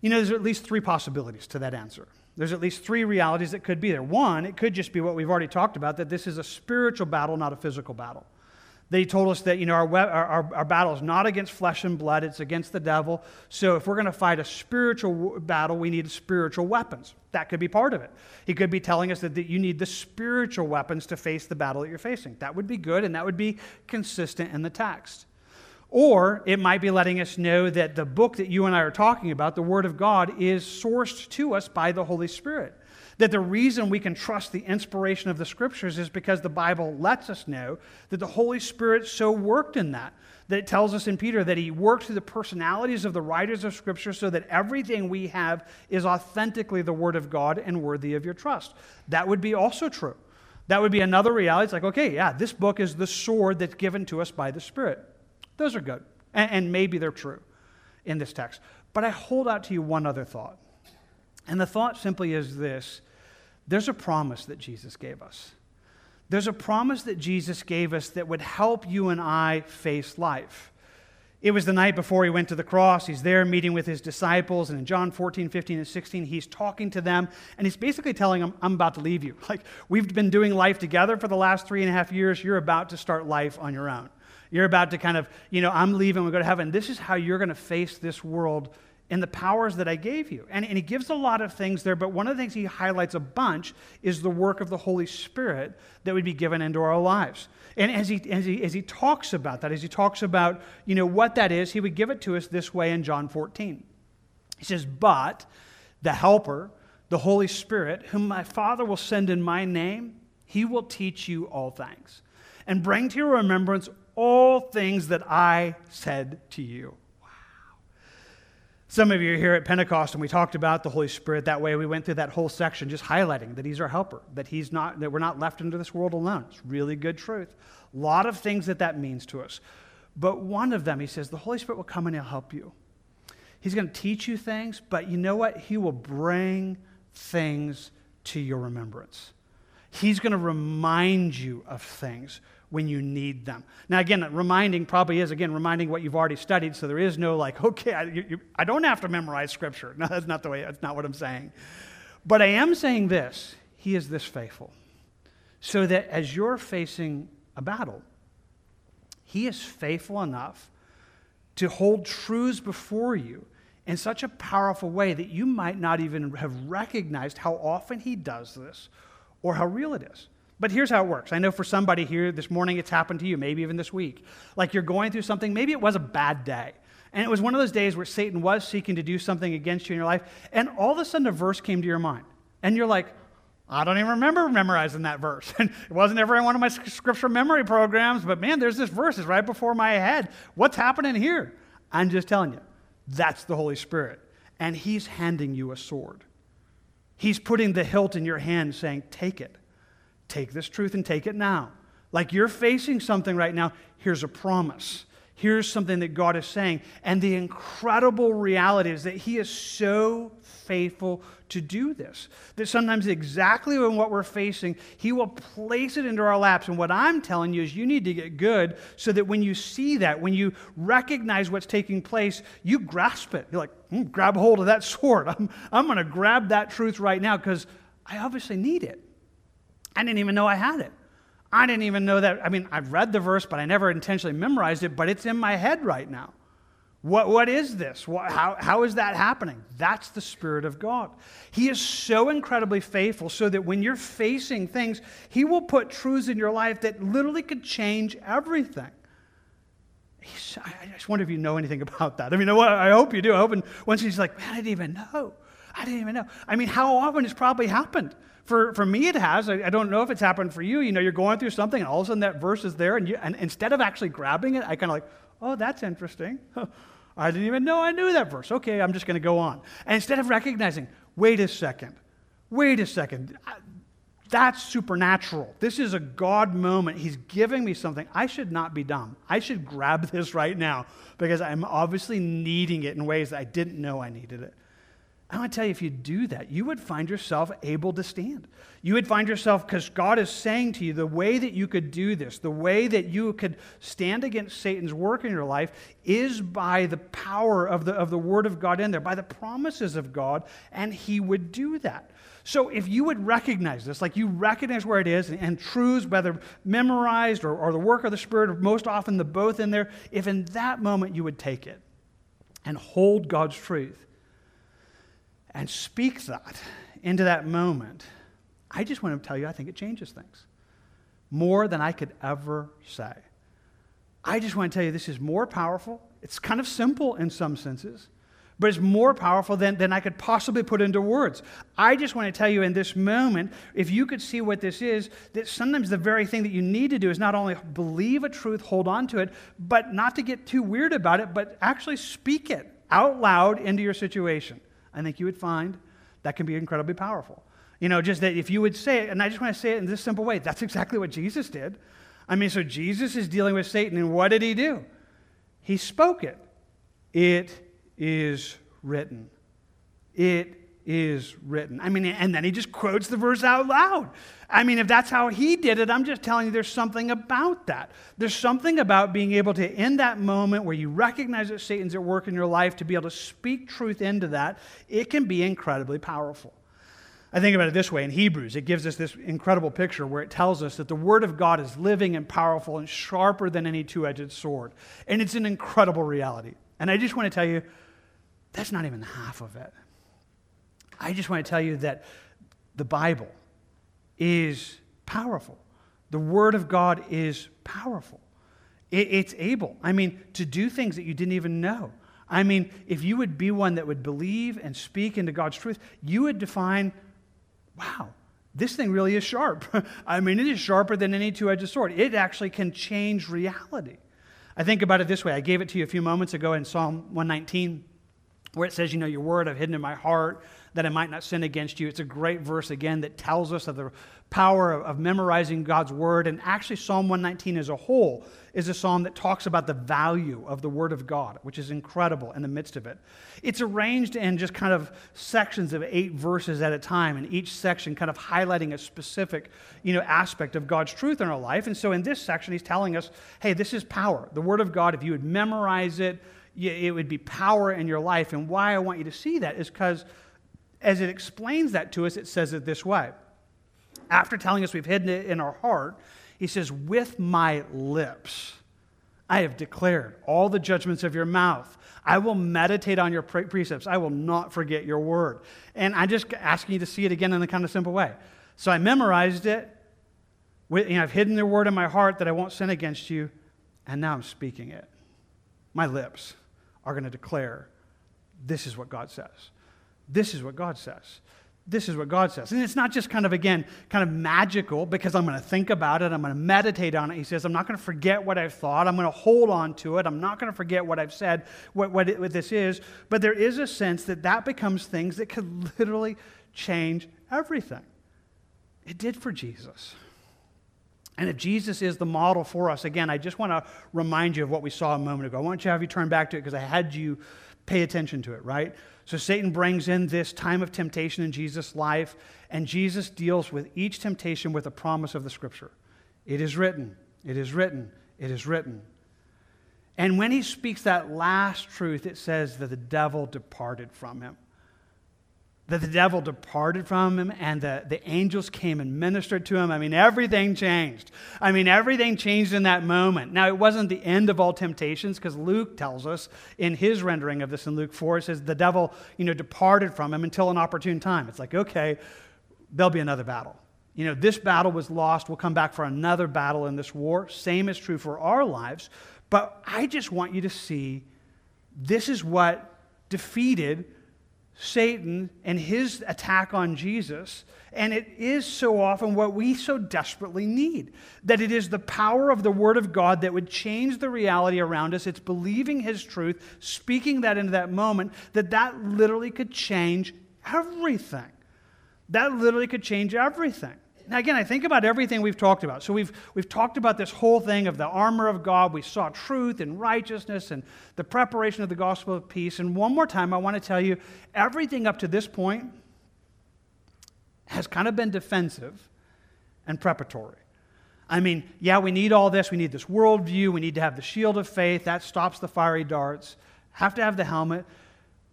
You know, there's at least three possibilities to that answer. There's at least three realities that could be there. One, it could just be what we've already talked about that this is a spiritual battle, not a physical battle. They told us that you know, our, our, our battle is not against flesh and blood, it's against the devil. So if we're going to fight a spiritual battle, we need spiritual weapons. That could be part of it. He could be telling us that, that you need the spiritual weapons to face the battle that you're facing. That would be good, and that would be consistent in the text. Or it might be letting us know that the book that you and I are talking about, the Word of God, is sourced to us by the Holy Spirit That the reason we can trust the inspiration of the scriptures is because the Bible lets us know that the Holy Spirit so worked in that. That it tells us in Peter that he worked through the personalities of the writers of scripture so that everything we have is authentically the word of God and worthy of your trust. That would be also true. That would be another reality. It's like, okay, yeah, this book is the sword that's given to us by the Spirit. Those are good. And, and maybe they're true in this text. But I hold out to you one other thought. And the thought simply is this there's a promise that Jesus gave us. There's a promise that Jesus gave us that would help you and I face life. It was the night before he went to the cross. He's there meeting with his disciples. And in John 14, 15, and 16, he's talking to them. And he's basically telling them, I'm about to leave you. Like, we've been doing life together for the last three and a half years. You're about to start life on your own. You're about to kind of, you know, I'm leaving, we go to heaven. This is how you're going to face this world in the powers that I gave you. And, and he gives a lot of things there, but one of the things he highlights a bunch is the work of the Holy Spirit that would be given into our lives. And as he, as he, as he talks about that, as he talks about, you know, what that is, he would give it to us this way in John 14. He says, But the Helper, the Holy Spirit, whom my Father will send in my name, he will teach you all things and bring to your remembrance all things that I said to you. Some of you are here at Pentecost, and we talked about the Holy Spirit that way. We went through that whole section just highlighting that He's our helper, that He's not, that we're not left into this world alone. It's really good truth. A lot of things that that means to us. But one of them, He says, the Holy Spirit will come and He'll help you. He's going to teach you things, but you know what? He will bring things to your remembrance. He's going to remind you of things when you need them. Now, again, reminding probably is, again, reminding what you've already studied, so there is no like, okay, I, you, I don't have to memorize Scripture. No, that's not the way, that's not what I'm saying. But I am saying this He is this faithful, so that as you're facing a battle, He is faithful enough to hold truths before you in such a powerful way that you might not even have recognized how often He does this or how real it is. But here's how it works. I know for somebody here this morning, it's happened to you, maybe even this week. Like you're going through something, maybe it was a bad day. And it was one of those days where Satan was seeking to do something against you in your life. And all of a sudden, a verse came to your mind. And you're like, I don't even remember memorizing that verse. And it wasn't ever in one of my scripture memory programs, but man, there's this verse. It's right before my head. What's happening here? I'm just telling you, that's the Holy Spirit. And He's handing you a sword. He's putting the hilt in your hand, saying, Take it take this truth and take it now. Like you're facing something right now, here's a promise. Here's something that God is saying. And the incredible reality is that He is so faithful to do this. That sometimes exactly when what we're facing, He will place it into our laps. And what I'm telling you is you need to get good so that when you see that, when you recognize what's taking place, you grasp it. You're like, mm, grab hold of that sword. I'm, I'm going to grab that truth right now because I obviously need it. I didn't even know I had it. I didn't even know that. I mean, I've read the verse, but I never intentionally memorized it, but it's in my head right now. What, what is this? What, how, how is that happening? That's the Spirit of God. He is so incredibly faithful so that when you're facing things, He will put truths in your life that literally could change everything. He's, I just wonder if you know anything about that. I mean, I hope you do. I hope once he's like, man, I didn't even know. I didn't even know. I mean, how often has probably happened? For, for me, it has. I, I, don't know if it's happened for you. You know, you're going through something, and all of a sudden that verse is there, and, you, and instead of actually grabbing it, I kind of like, oh, that's interesting. I didn't even know I knew that verse. Okay, I'm just going to go on. And instead of recognizing, wait a second, wait a second, that's supernatural. This is a God moment. He's giving me something. I should not be dumb. I should grab this right now because I'm obviously needing it in ways that I didn't know I needed it. I want to tell you, if you do that, you would find yourself able to stand. You would find yourself, because God is saying to you, the way that you could do this, the way that you could stand against Satan's work in your life, is by the power of the, of the Word of God in there, by the promises of God, and He would do that. So if you would recognize this, like you recognize where it is, and, and truths, whether memorized or, or the work of the Spirit, most often the both in there, if in that moment you would take it and hold God's truth and speak that into that moment, I just want to tell you, I think it changes things more than I could ever say. I just want to tell you, this is more powerful. It's kind of simple in some senses, but it's more powerful than, than I could possibly put into words. I just want to tell you in this moment, if you could see what this is, that sometimes the very thing that you need to do is not only believe a truth, hold on to it, but not to get too weird about it, but actually speak it out loud into your situation. I think you would find that can be incredibly powerful. You know, just that if you would say it, and I just want to say it in this simple way, that's exactly what Jesus did. I mean, so Jesus is dealing with Satan, and what did he do? He spoke it. It is written. It is written. I mean, and then he just quotes the verse out loud. I mean, if that's how he did it, I'm just telling you there's something about that. There's something about being able to, in that moment where you recognize that Satan's at work in your life, to be able to speak truth into that, it can be incredibly powerful. I think about it this way in Hebrews, it gives us this incredible picture where it tells us that the Word of God is living and powerful and sharper than any two edged sword. And it's an incredible reality. And I just want to tell you, that's not even half of it. I just want to tell you that the Bible is powerful. The Word of God is powerful. It, it's able, I mean, to do things that you didn't even know. I mean, if you would be one that would believe and speak into God's truth, you would define wow, this thing really is sharp. I mean, it is sharper than any two edged sword. It actually can change reality. I think about it this way I gave it to you a few moments ago in Psalm 119, where it says, You know, your word I've hidden in my heart that I might not sin against you. It's a great verse, again, that tells us of the power of, of memorizing God's word. And actually, Psalm 119 as a whole is a psalm that talks about the value of the word of God, which is incredible in the midst of it. It's arranged in just kind of sections of eight verses at a time, and each section kind of highlighting a specific you know, aspect of God's truth in our life. And so in this section, he's telling us hey, this is power. The word of God, if you would memorize it, it would be power in your life. And why I want you to see that is because as it explains that to us, it says it this way after telling us we've hidden it in our heart, he says, With my lips I have declared all the judgments of your mouth. I will meditate on your precepts. I will not forget your word. And I'm just asking you to see it again in a kind of simple way. So I memorized it. You know, I've hidden the word in my heart that I won't sin against you. And now I'm speaking it. My lips are going to declare this is what God says. This is what God says this is what God says. And it's not just kind of, again, kind of magical because I'm going to think about it, I'm going to meditate on it. He says, I'm not going to forget what I've thought, I'm going to hold on to it, I'm not going to forget what I've said, what, what, it, what this is. But there is a sense that that becomes things that could literally change everything. It did for Jesus. And if Jesus is the model for us, again, I just want to remind you of what we saw a moment ago. I want you to have you turn back to it because I had you pay attention to it, right? So Satan brings in this time of temptation in Jesus' life, and Jesus deals with each temptation with a promise of the scripture. It is written, it is written, it is written. And when he speaks that last truth, it says that the devil departed from him that the devil departed from him and the, the angels came and ministered to him. I mean, everything changed. I mean, everything changed in that moment. Now, it wasn't the end of all temptations because Luke tells us in his rendering of this in Luke 4, it says the devil, you know, departed from him until an opportune time. It's like, okay, there'll be another battle. You know, this battle was lost. We'll come back for another battle in this war. Same is true for our lives. But I just want you to see this is what defeated Satan and his attack on Jesus. And it is so often what we so desperately need that it is the power of the Word of God that would change the reality around us. It's believing His truth, speaking that into that moment, that that literally could change everything. That literally could change everything. Now, again, I think about everything we've talked about. So, we've, we've talked about this whole thing of the armor of God. We saw truth and righteousness and the preparation of the gospel of peace. And one more time, I want to tell you everything up to this point has kind of been defensive and preparatory. I mean, yeah, we need all this. We need this worldview. We need to have the shield of faith. That stops the fiery darts. Have to have the helmet.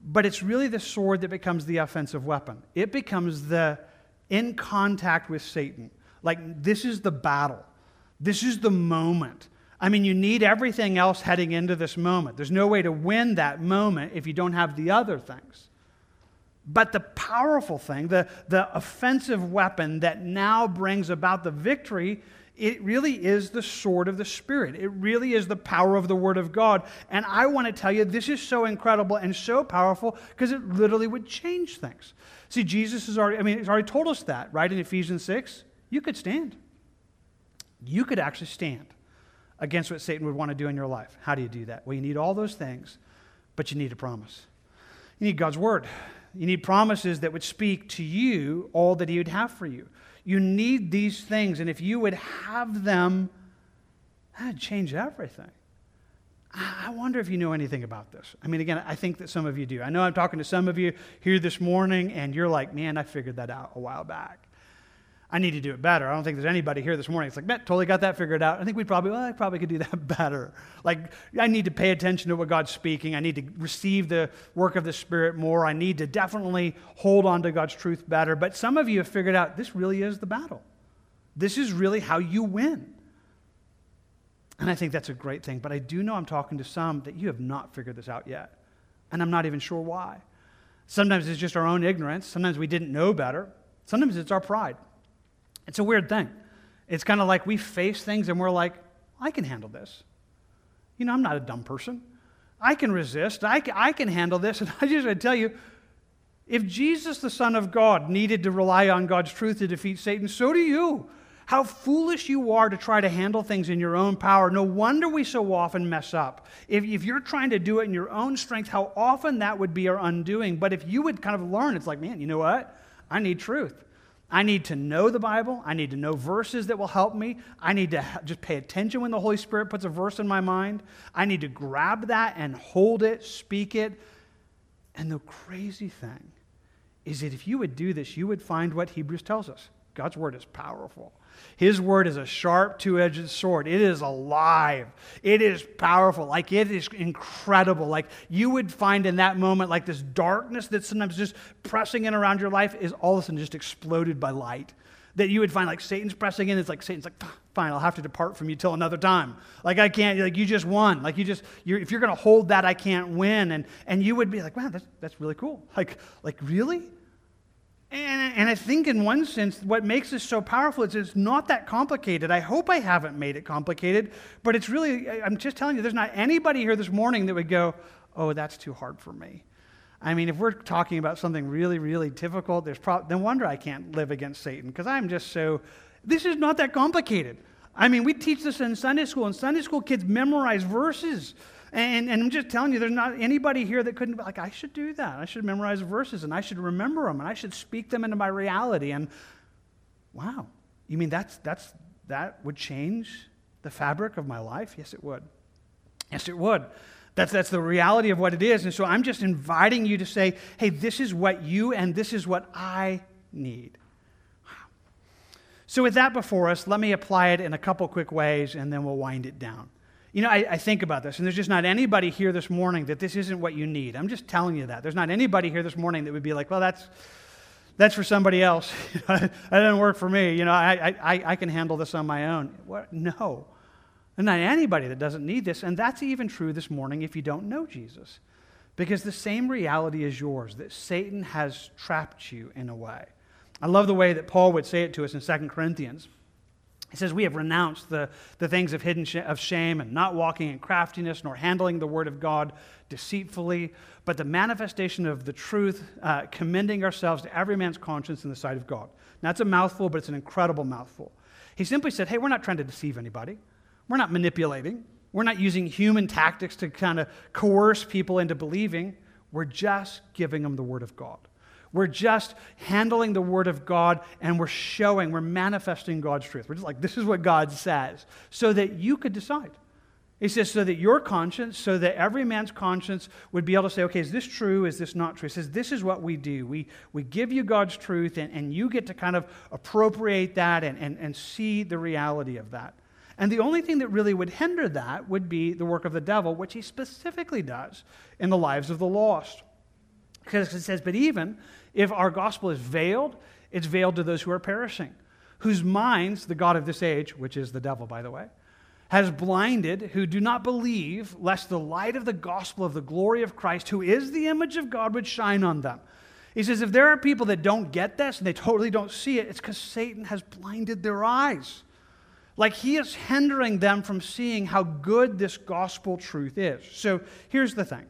But it's really the sword that becomes the offensive weapon. It becomes the in contact with Satan. Like, this is the battle, this is the moment. I mean, you need everything else heading into this moment. There's no way to win that moment if you don't have the other things. But the powerful thing, the, the offensive weapon that now brings about the victory, it really is the sword of the Spirit. It really is the power of the Word of God. And I want to tell you, this is so incredible and so powerful because it literally would change things. See, Jesus has already, I mean, he's already told us that, right? In Ephesians 6, you could stand. You could actually stand against what Satan would want to do in your life. How do you do that? Well, you need all those things, but you need a promise. You need God's Word. You need promises that would speak to you all that He would have for you. You need these things, and if you would have them, that'd change everything. I wonder if you know anything about this. I mean, again, I think that some of you do. I know I'm talking to some of you here this morning, and you're like, man, I figured that out a while back. I need to do it better. I don't think there's anybody here this morning. It's like, man, totally got that figured out. I think we probably, well, I probably could do that better. Like, I need to pay attention to what God's speaking. I need to receive the work of the Spirit more. I need to definitely hold on to God's truth better. But some of you have figured out this really is the battle. This is really how you win. And I think that's a great thing. But I do know I'm talking to some that you have not figured this out yet. And I'm not even sure why. Sometimes it's just our own ignorance. Sometimes we didn't know better. Sometimes it's our pride. It's a weird thing. It's kind of like we face things and we're like, I can handle this. You know, I'm not a dumb person. I can resist. I can, I can handle this. And I just want to tell you, if Jesus, the Son of God, needed to rely on God's truth to defeat Satan, so do you. How foolish you are to try to handle things in your own power. No wonder we so often mess up. If, if you're trying to do it in your own strength, how often that would be our undoing. But if you would kind of learn, it's like, man, you know what? I need truth. I need to know the Bible. I need to know verses that will help me. I need to just pay attention when the Holy Spirit puts a verse in my mind. I need to grab that and hold it, speak it. And the crazy thing is that if you would do this, you would find what Hebrews tells us God's word is powerful. His word is a sharp, two edged sword. It is alive. It is powerful. Like, it is incredible. Like, you would find in that moment, like, this darkness that's sometimes just pressing in around your life is all of a sudden just exploded by light. That you would find, like, Satan's pressing in. It's like, Satan's like, fine, I'll have to depart from you till another time. Like, I can't, like, you just won. Like, you just, you're, if you're going to hold that, I can't win. And, and you would be like, wow, that's, that's really cool. Like, like, really? And, and I think, in one sense, what makes this so powerful is it's not that complicated. I hope I haven't made it complicated, but it's really, I'm just telling you, there's not anybody here this morning that would go, oh, that's too hard for me. I mean, if we're talking about something really, really difficult, there's pro- no wonder I can't live against Satan because I'm just so. This is not that complicated. I mean, we teach this in Sunday school, and Sunday school kids memorize verses. And, and I'm just telling you, there's not anybody here that couldn't be like, I should do that. I should memorize verses and I should remember them and I should speak them into my reality. And wow, you mean that's, that's, that would change the fabric of my life? Yes, it would. Yes, it would. That's, that's the reality of what it is. And so I'm just inviting you to say, hey, this is what you and this is what I need. So, with that before us, let me apply it in a couple quick ways and then we'll wind it down. You know, I, I, think about this, and there's just not anybody here this morning that this isn't what you need. I'm just telling you that. There's not anybody here this morning that would be like, well, that's, that's for somebody else. that doesn't work for me. You know, I, I, I can handle this on my own. What? No. There's not anybody that doesn't need this. And that's even true this morning if you don't know Jesus. Because the same reality is yours that Satan has trapped you in a way. I love the way that Paul would say it to us in 2 Corinthians. He says, We have renounced the, the things of hidden sh- of shame and not walking in craftiness nor handling the word of God deceitfully, but the manifestation of the truth, uh, commending ourselves to every man's conscience in the sight of God. Now, that's a mouthful, but it's an incredible mouthful. He simply said, Hey, we're not trying to deceive anybody, we're not manipulating, we're not using human tactics to kind of coerce people into believing. We're just giving them the word of God. We're just handling the Word of God and we're showing, we're manifesting God's truth. We're just like, this is what God says, so that you could decide. He says, so that your conscience, so that every man's conscience would be able to say, okay, is this true? Is this not true? He says, this is what we do. We, we give you God's truth, and, and you get to kind of appropriate that and, and, and see the reality of that. And the only thing that really would hinder that would be the work of the devil, which he specifically does in the lives of the lost. Because it says, but even if our gospel is veiled, it's veiled to those who are perishing, whose minds, the God of this age, which is the devil, by the way, has blinded, who do not believe, lest the light of the gospel of the glory of Christ, who is the image of God, would shine on them. He says, if there are people that don't get this and they totally don't see it, it's because Satan has blinded their eyes. Like he is hindering them from seeing how good this gospel truth is. So here's the thing.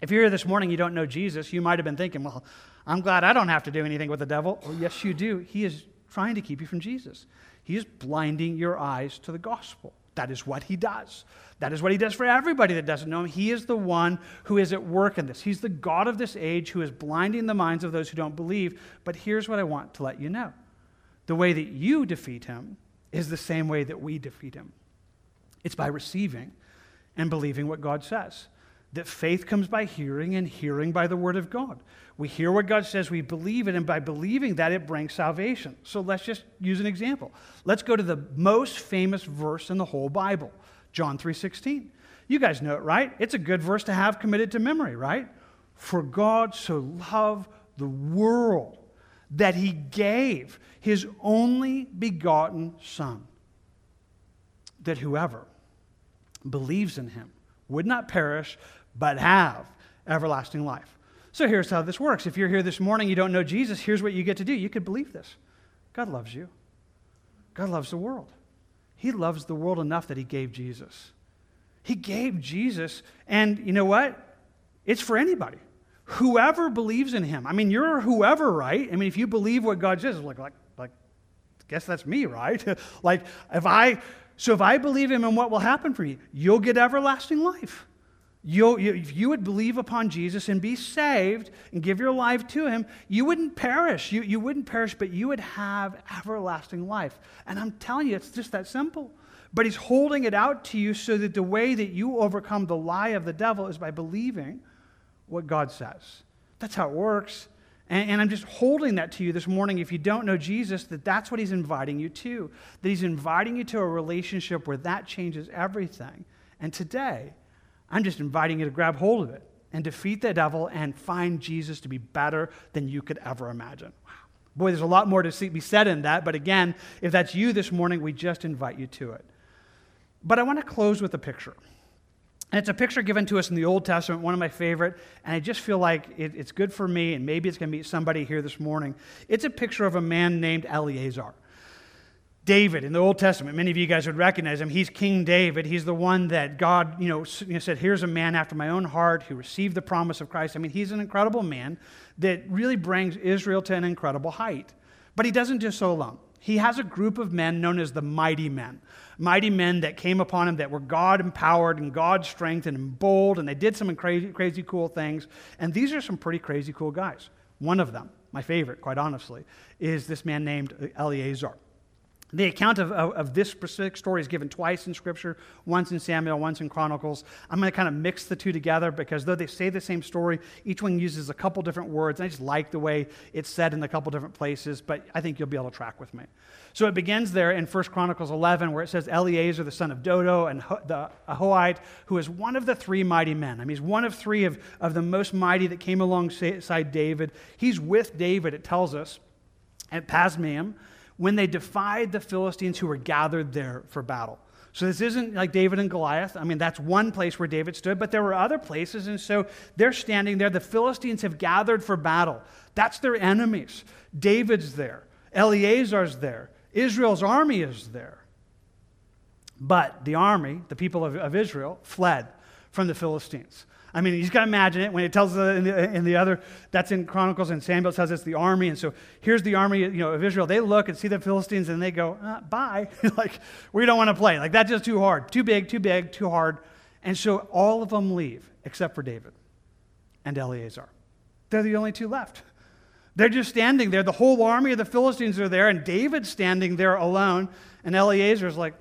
If you're here this morning, you don't know Jesus, you might have been thinking, well, I'm glad I don't have to do anything with the devil. Well, yes, you do. He is trying to keep you from Jesus. He is blinding your eyes to the gospel. That is what he does. That is what he does for everybody that doesn't know him. He is the one who is at work in this. He's the God of this age who is blinding the minds of those who don't believe. But here's what I want to let you know the way that you defeat him is the same way that we defeat him it's by receiving and believing what God says. That faith comes by hearing, and hearing by the word of God. We hear what God says, we believe it, and by believing that, it brings salvation. So let's just use an example. Let's go to the most famous verse in the whole Bible, John 3:16. You guys know it, right? It's a good verse to have committed to memory, right? For God so loved the world that he gave his only begotten Son, that whoever believes in him would not perish, but have everlasting life. So here's how this works. If you're here this morning, you don't know Jesus, here's what you get to do. You could believe this God loves you, God loves the world. He loves the world enough that He gave Jesus. He gave Jesus, and you know what? It's for anybody. Whoever believes in Him. I mean, you're whoever, right? I mean, if you believe what God says, like, like, like, guess that's me, right? like, if I, so if I believe Him, and what will happen for you? You'll get everlasting life. You'll, you, if you would believe upon Jesus and be saved and give your life to him, you wouldn't perish. You, you wouldn't perish, but you would have everlasting life. And I'm telling you, it's just that simple. But he's holding it out to you so that the way that you overcome the lie of the devil is by believing what God says. That's how it works. And, and I'm just holding that to you this morning. If you don't know Jesus, that that's what he's inviting you to. That he's inviting you to a relationship where that changes everything. And today, I'm just inviting you to grab hold of it and defeat the devil and find Jesus to be better than you could ever imagine. Wow. Boy, there's a lot more to be said in that, but again, if that's you this morning, we just invite you to it. But I want to close with a picture. And it's a picture given to us in the Old Testament, one of my favorite, and I just feel like it, it's good for me, and maybe it's going to meet somebody here this morning. It's a picture of a man named Eleazar. David in the Old Testament. Many of you guys would recognize him. He's King David. He's the one that God, you know, said, "Here's a man after my own heart who received the promise of Christ." I mean, he's an incredible man that really brings Israel to an incredible height. But he doesn't do so alone. He has a group of men known as the mighty men. Mighty men that came upon him that were God empowered and God strengthened and bold, and they did some crazy, crazy cool things. And these are some pretty crazy cool guys. One of them, my favorite, quite honestly, is this man named Eleazar. The account of, of, of, this specific story is given twice in Scripture, once in Samuel, once in Chronicles. I'm going to kind of mix the two together because though they say the same story, each one uses a couple different words. I just like the way it's said in a couple different places, but I think you'll be able to track with me. So it begins there in 1 Chronicles 11, where it says Eleazar, the son of Dodo, and the Ahohite, who is one of the three mighty men. I mean, he's one of three of, of the most mighty that came alongside David. He's with David, it tells us, at Pasdammim when they defied the Philistines who were gathered there for battle. So this isn't like David and Goliath. I mean, that's one place where David stood, but there were other places. And so they're standing there. The Philistines have gathered for battle. That's their enemies. David's there. Eleazar's there. Israel's army is there. But the army, the people of, of Israel, fled from the Philistines. I mean, you just got to imagine it when it tells in the, in the, other, that's in Chronicles, and Samuel says it's the army. And so here's the army you know, of Israel. They look and see the Philistines and they go, uh, bye. like, we don't want to play. Like, that's just too hard. Too big, too big, too hard. And so all of them leave except for David and Eleazar. They're the only two left. They're just standing there. The whole army of the Philistines are there, and David's standing there alone. And Eleazar's like,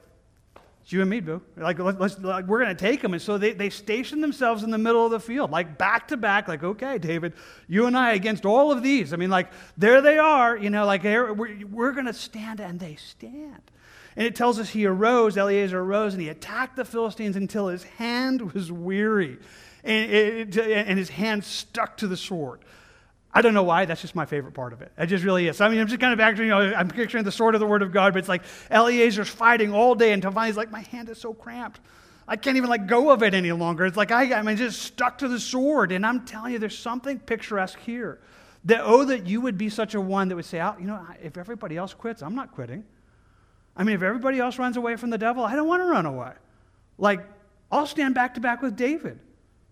it's you and me, boo. Like, let's, like we're going to take them. And so they, they station themselves in the middle of the field, like back to back, like, okay, David, you and I against all of these. I mean, like, there they are, you know, like, we're, we're going to stand, and they stand. And it tells us he arose, Eleazar arose, and he attacked the Philistines until his hand was weary, and, it, and his hand stuck to the sword. I don't know why. That's just my favorite part of it. It just really is. I mean, I'm just kind of actually, you know, I'm picturing the sword of the word of God, but it's like Eleazar's fighting all day finally he's like, my hand is so cramped. I can't even let go of it any longer. It's like I, I mean, just stuck to the sword. And I'm telling you, there's something picturesque here. That, oh, that you would be such a one that would say, oh, you know, if everybody else quits, I'm not quitting. I mean, if everybody else runs away from the devil, I don't want to run away. Like, I'll stand back to back with David.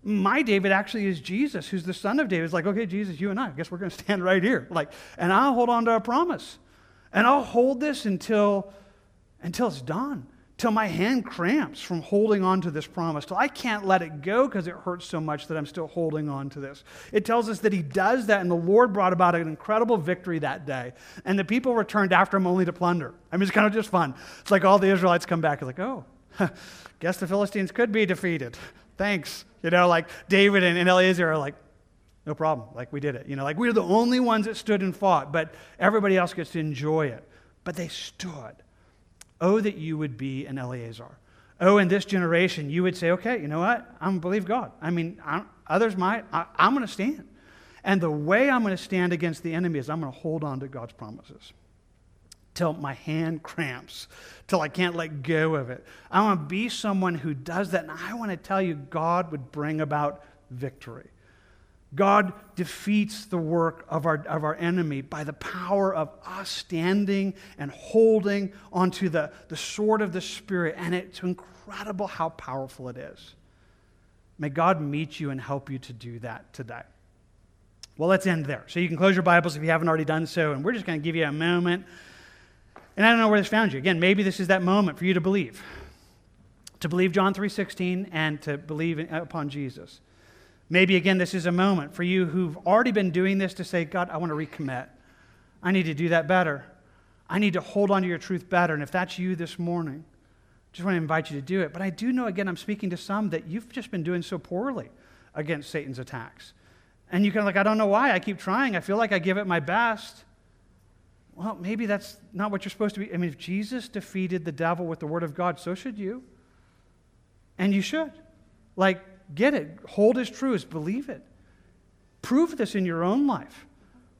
My David actually is Jesus, who's the son of David. It's like, okay, Jesus, you and I, I guess we're going to stand right here. Like, and I'll hold on to our promise. And I'll hold this until, until it's done till my hand cramps from holding on to this promise, till I can't let it go because it hurts so much that I'm still holding on to this. It tells us that he does that, and the Lord brought about an incredible victory that day. And the people returned after him only to plunder. I mean, it's kind of just fun. It's like all the Israelites come back, like, oh, guess the Philistines could be defeated. Thanks. You know, like David and, and Eleazar are like, no problem. Like we did it. You know, like we we're the only ones that stood and fought, but everybody else gets to enjoy it. But they stood. Oh, that you would be an Eleazar. Oh, in this generation, you would say, okay, you know what? I'm going to believe God. I mean, I, others might. I, I'm going to stand. And the way I'm going to stand against the enemy is I'm going to hold on to God's promises till my hand cramps, till I can't let go of it. I want to be someone who does that. And I want to tell you, God would bring about victory. God defeats the work of our, of our enemy by the power of us standing and holding onto the, the sword of the Spirit. And it's incredible how powerful it is. May God meet you and help you to do that today. Well, let's end there. So you can close your Bibles if you haven't already done so, and we're just going to give you a moment. And I don't know where this found you. Again, maybe this is that moment for you to believe. To believe John 3:16 and to believe upon Jesus. Maybe again, this is a moment for you who've already been doing this to say, God, I want to recommit. I need to do that better. I need to hold on to your truth better. And if that's you this morning, just want to invite you to do it. But I do know, again, I'm speaking to some that you've just been doing so poorly against Satan's attacks. And you kind of like, I don't know why. I keep trying. I feel like I give it my best. Well, maybe that's not what you're supposed to be. I mean, if Jesus defeated the devil with the word of God, so should you. And you should. Like, Get it. Hold his truths. Believe it. Prove this in your own life.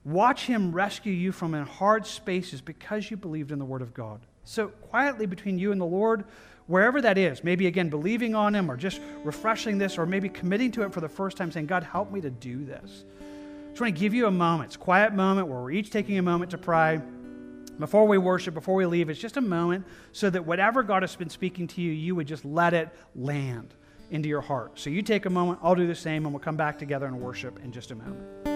Watch him rescue you from in hard spaces because you believed in the Word of God. So, quietly between you and the Lord, wherever that is, maybe again believing on Him or just refreshing this or maybe committing to it for the first time, saying, God, help me to do this. I just want to give you a moment. It's a quiet moment where we're each taking a moment to pray. Before we worship, before we leave, it's just a moment so that whatever God has been speaking to you, you would just let it land into your heart. So you take a moment, I'll do the same, and we'll come back together and worship in just a moment.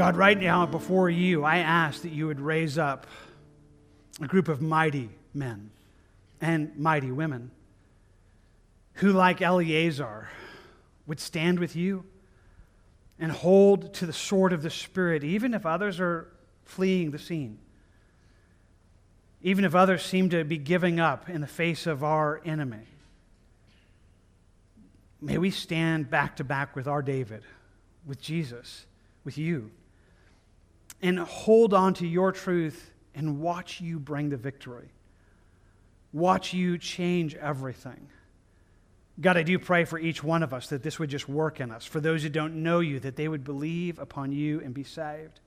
God, right now before you, I ask that you would raise up a group of mighty men and mighty women who, like Eleazar, would stand with you and hold to the sword of the Spirit, even if others are fleeing the scene, even if others seem to be giving up in the face of our enemy. May we stand back to back with our David, with Jesus, with you and hold on to your truth and watch you bring the victory. Watch you change everything. God, I do pray for each one of us that this would just work in us. For those who don't know you, that they would believe upon you and be saved.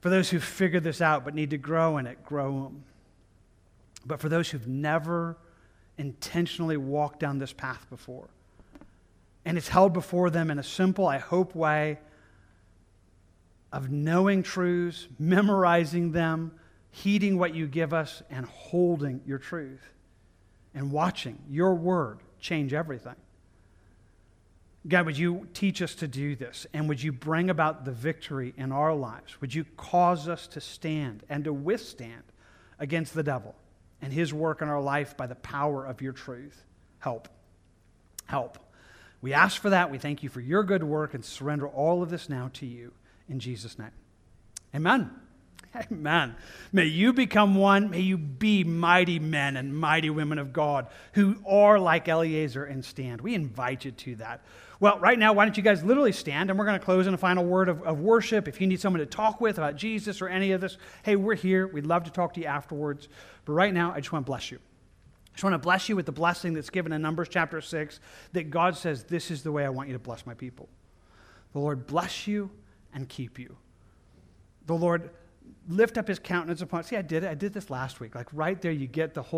For those who've figured this out but need to grow in it, grow them. But for those who've never intentionally walked down this path before, and it's held before them in a simple, I hope, way of knowing truths, memorizing them, heeding what you give us, and holding your truth, and watching your word change everything. God, would you teach us to do this? And would you bring about the victory in our lives? Would you cause us to stand and to withstand against the devil and his work in our life by the power of your truth? Help. Help. We ask for that. We thank you for your good work and surrender all of this now to you. In Jesus' name. Amen. Amen. May you become one. May you be mighty men and mighty women of God who are like Eleazar and stand. We invite you to that. Well, right now, why don't you guys literally stand and we're going to close in a final word of, of worship. If you need someone to talk with about Jesus or any of this, hey, we're here. We'd love to talk to you afterwards. But right now, I just want to bless you. I just want to bless you with the blessing that's given in Numbers chapter 6 that God says, This is the way I want you to bless my people. The Lord bless you and keep you. The Lord lift up his countenance upon. See, I did it. I did this last week. Like right there, you get the whole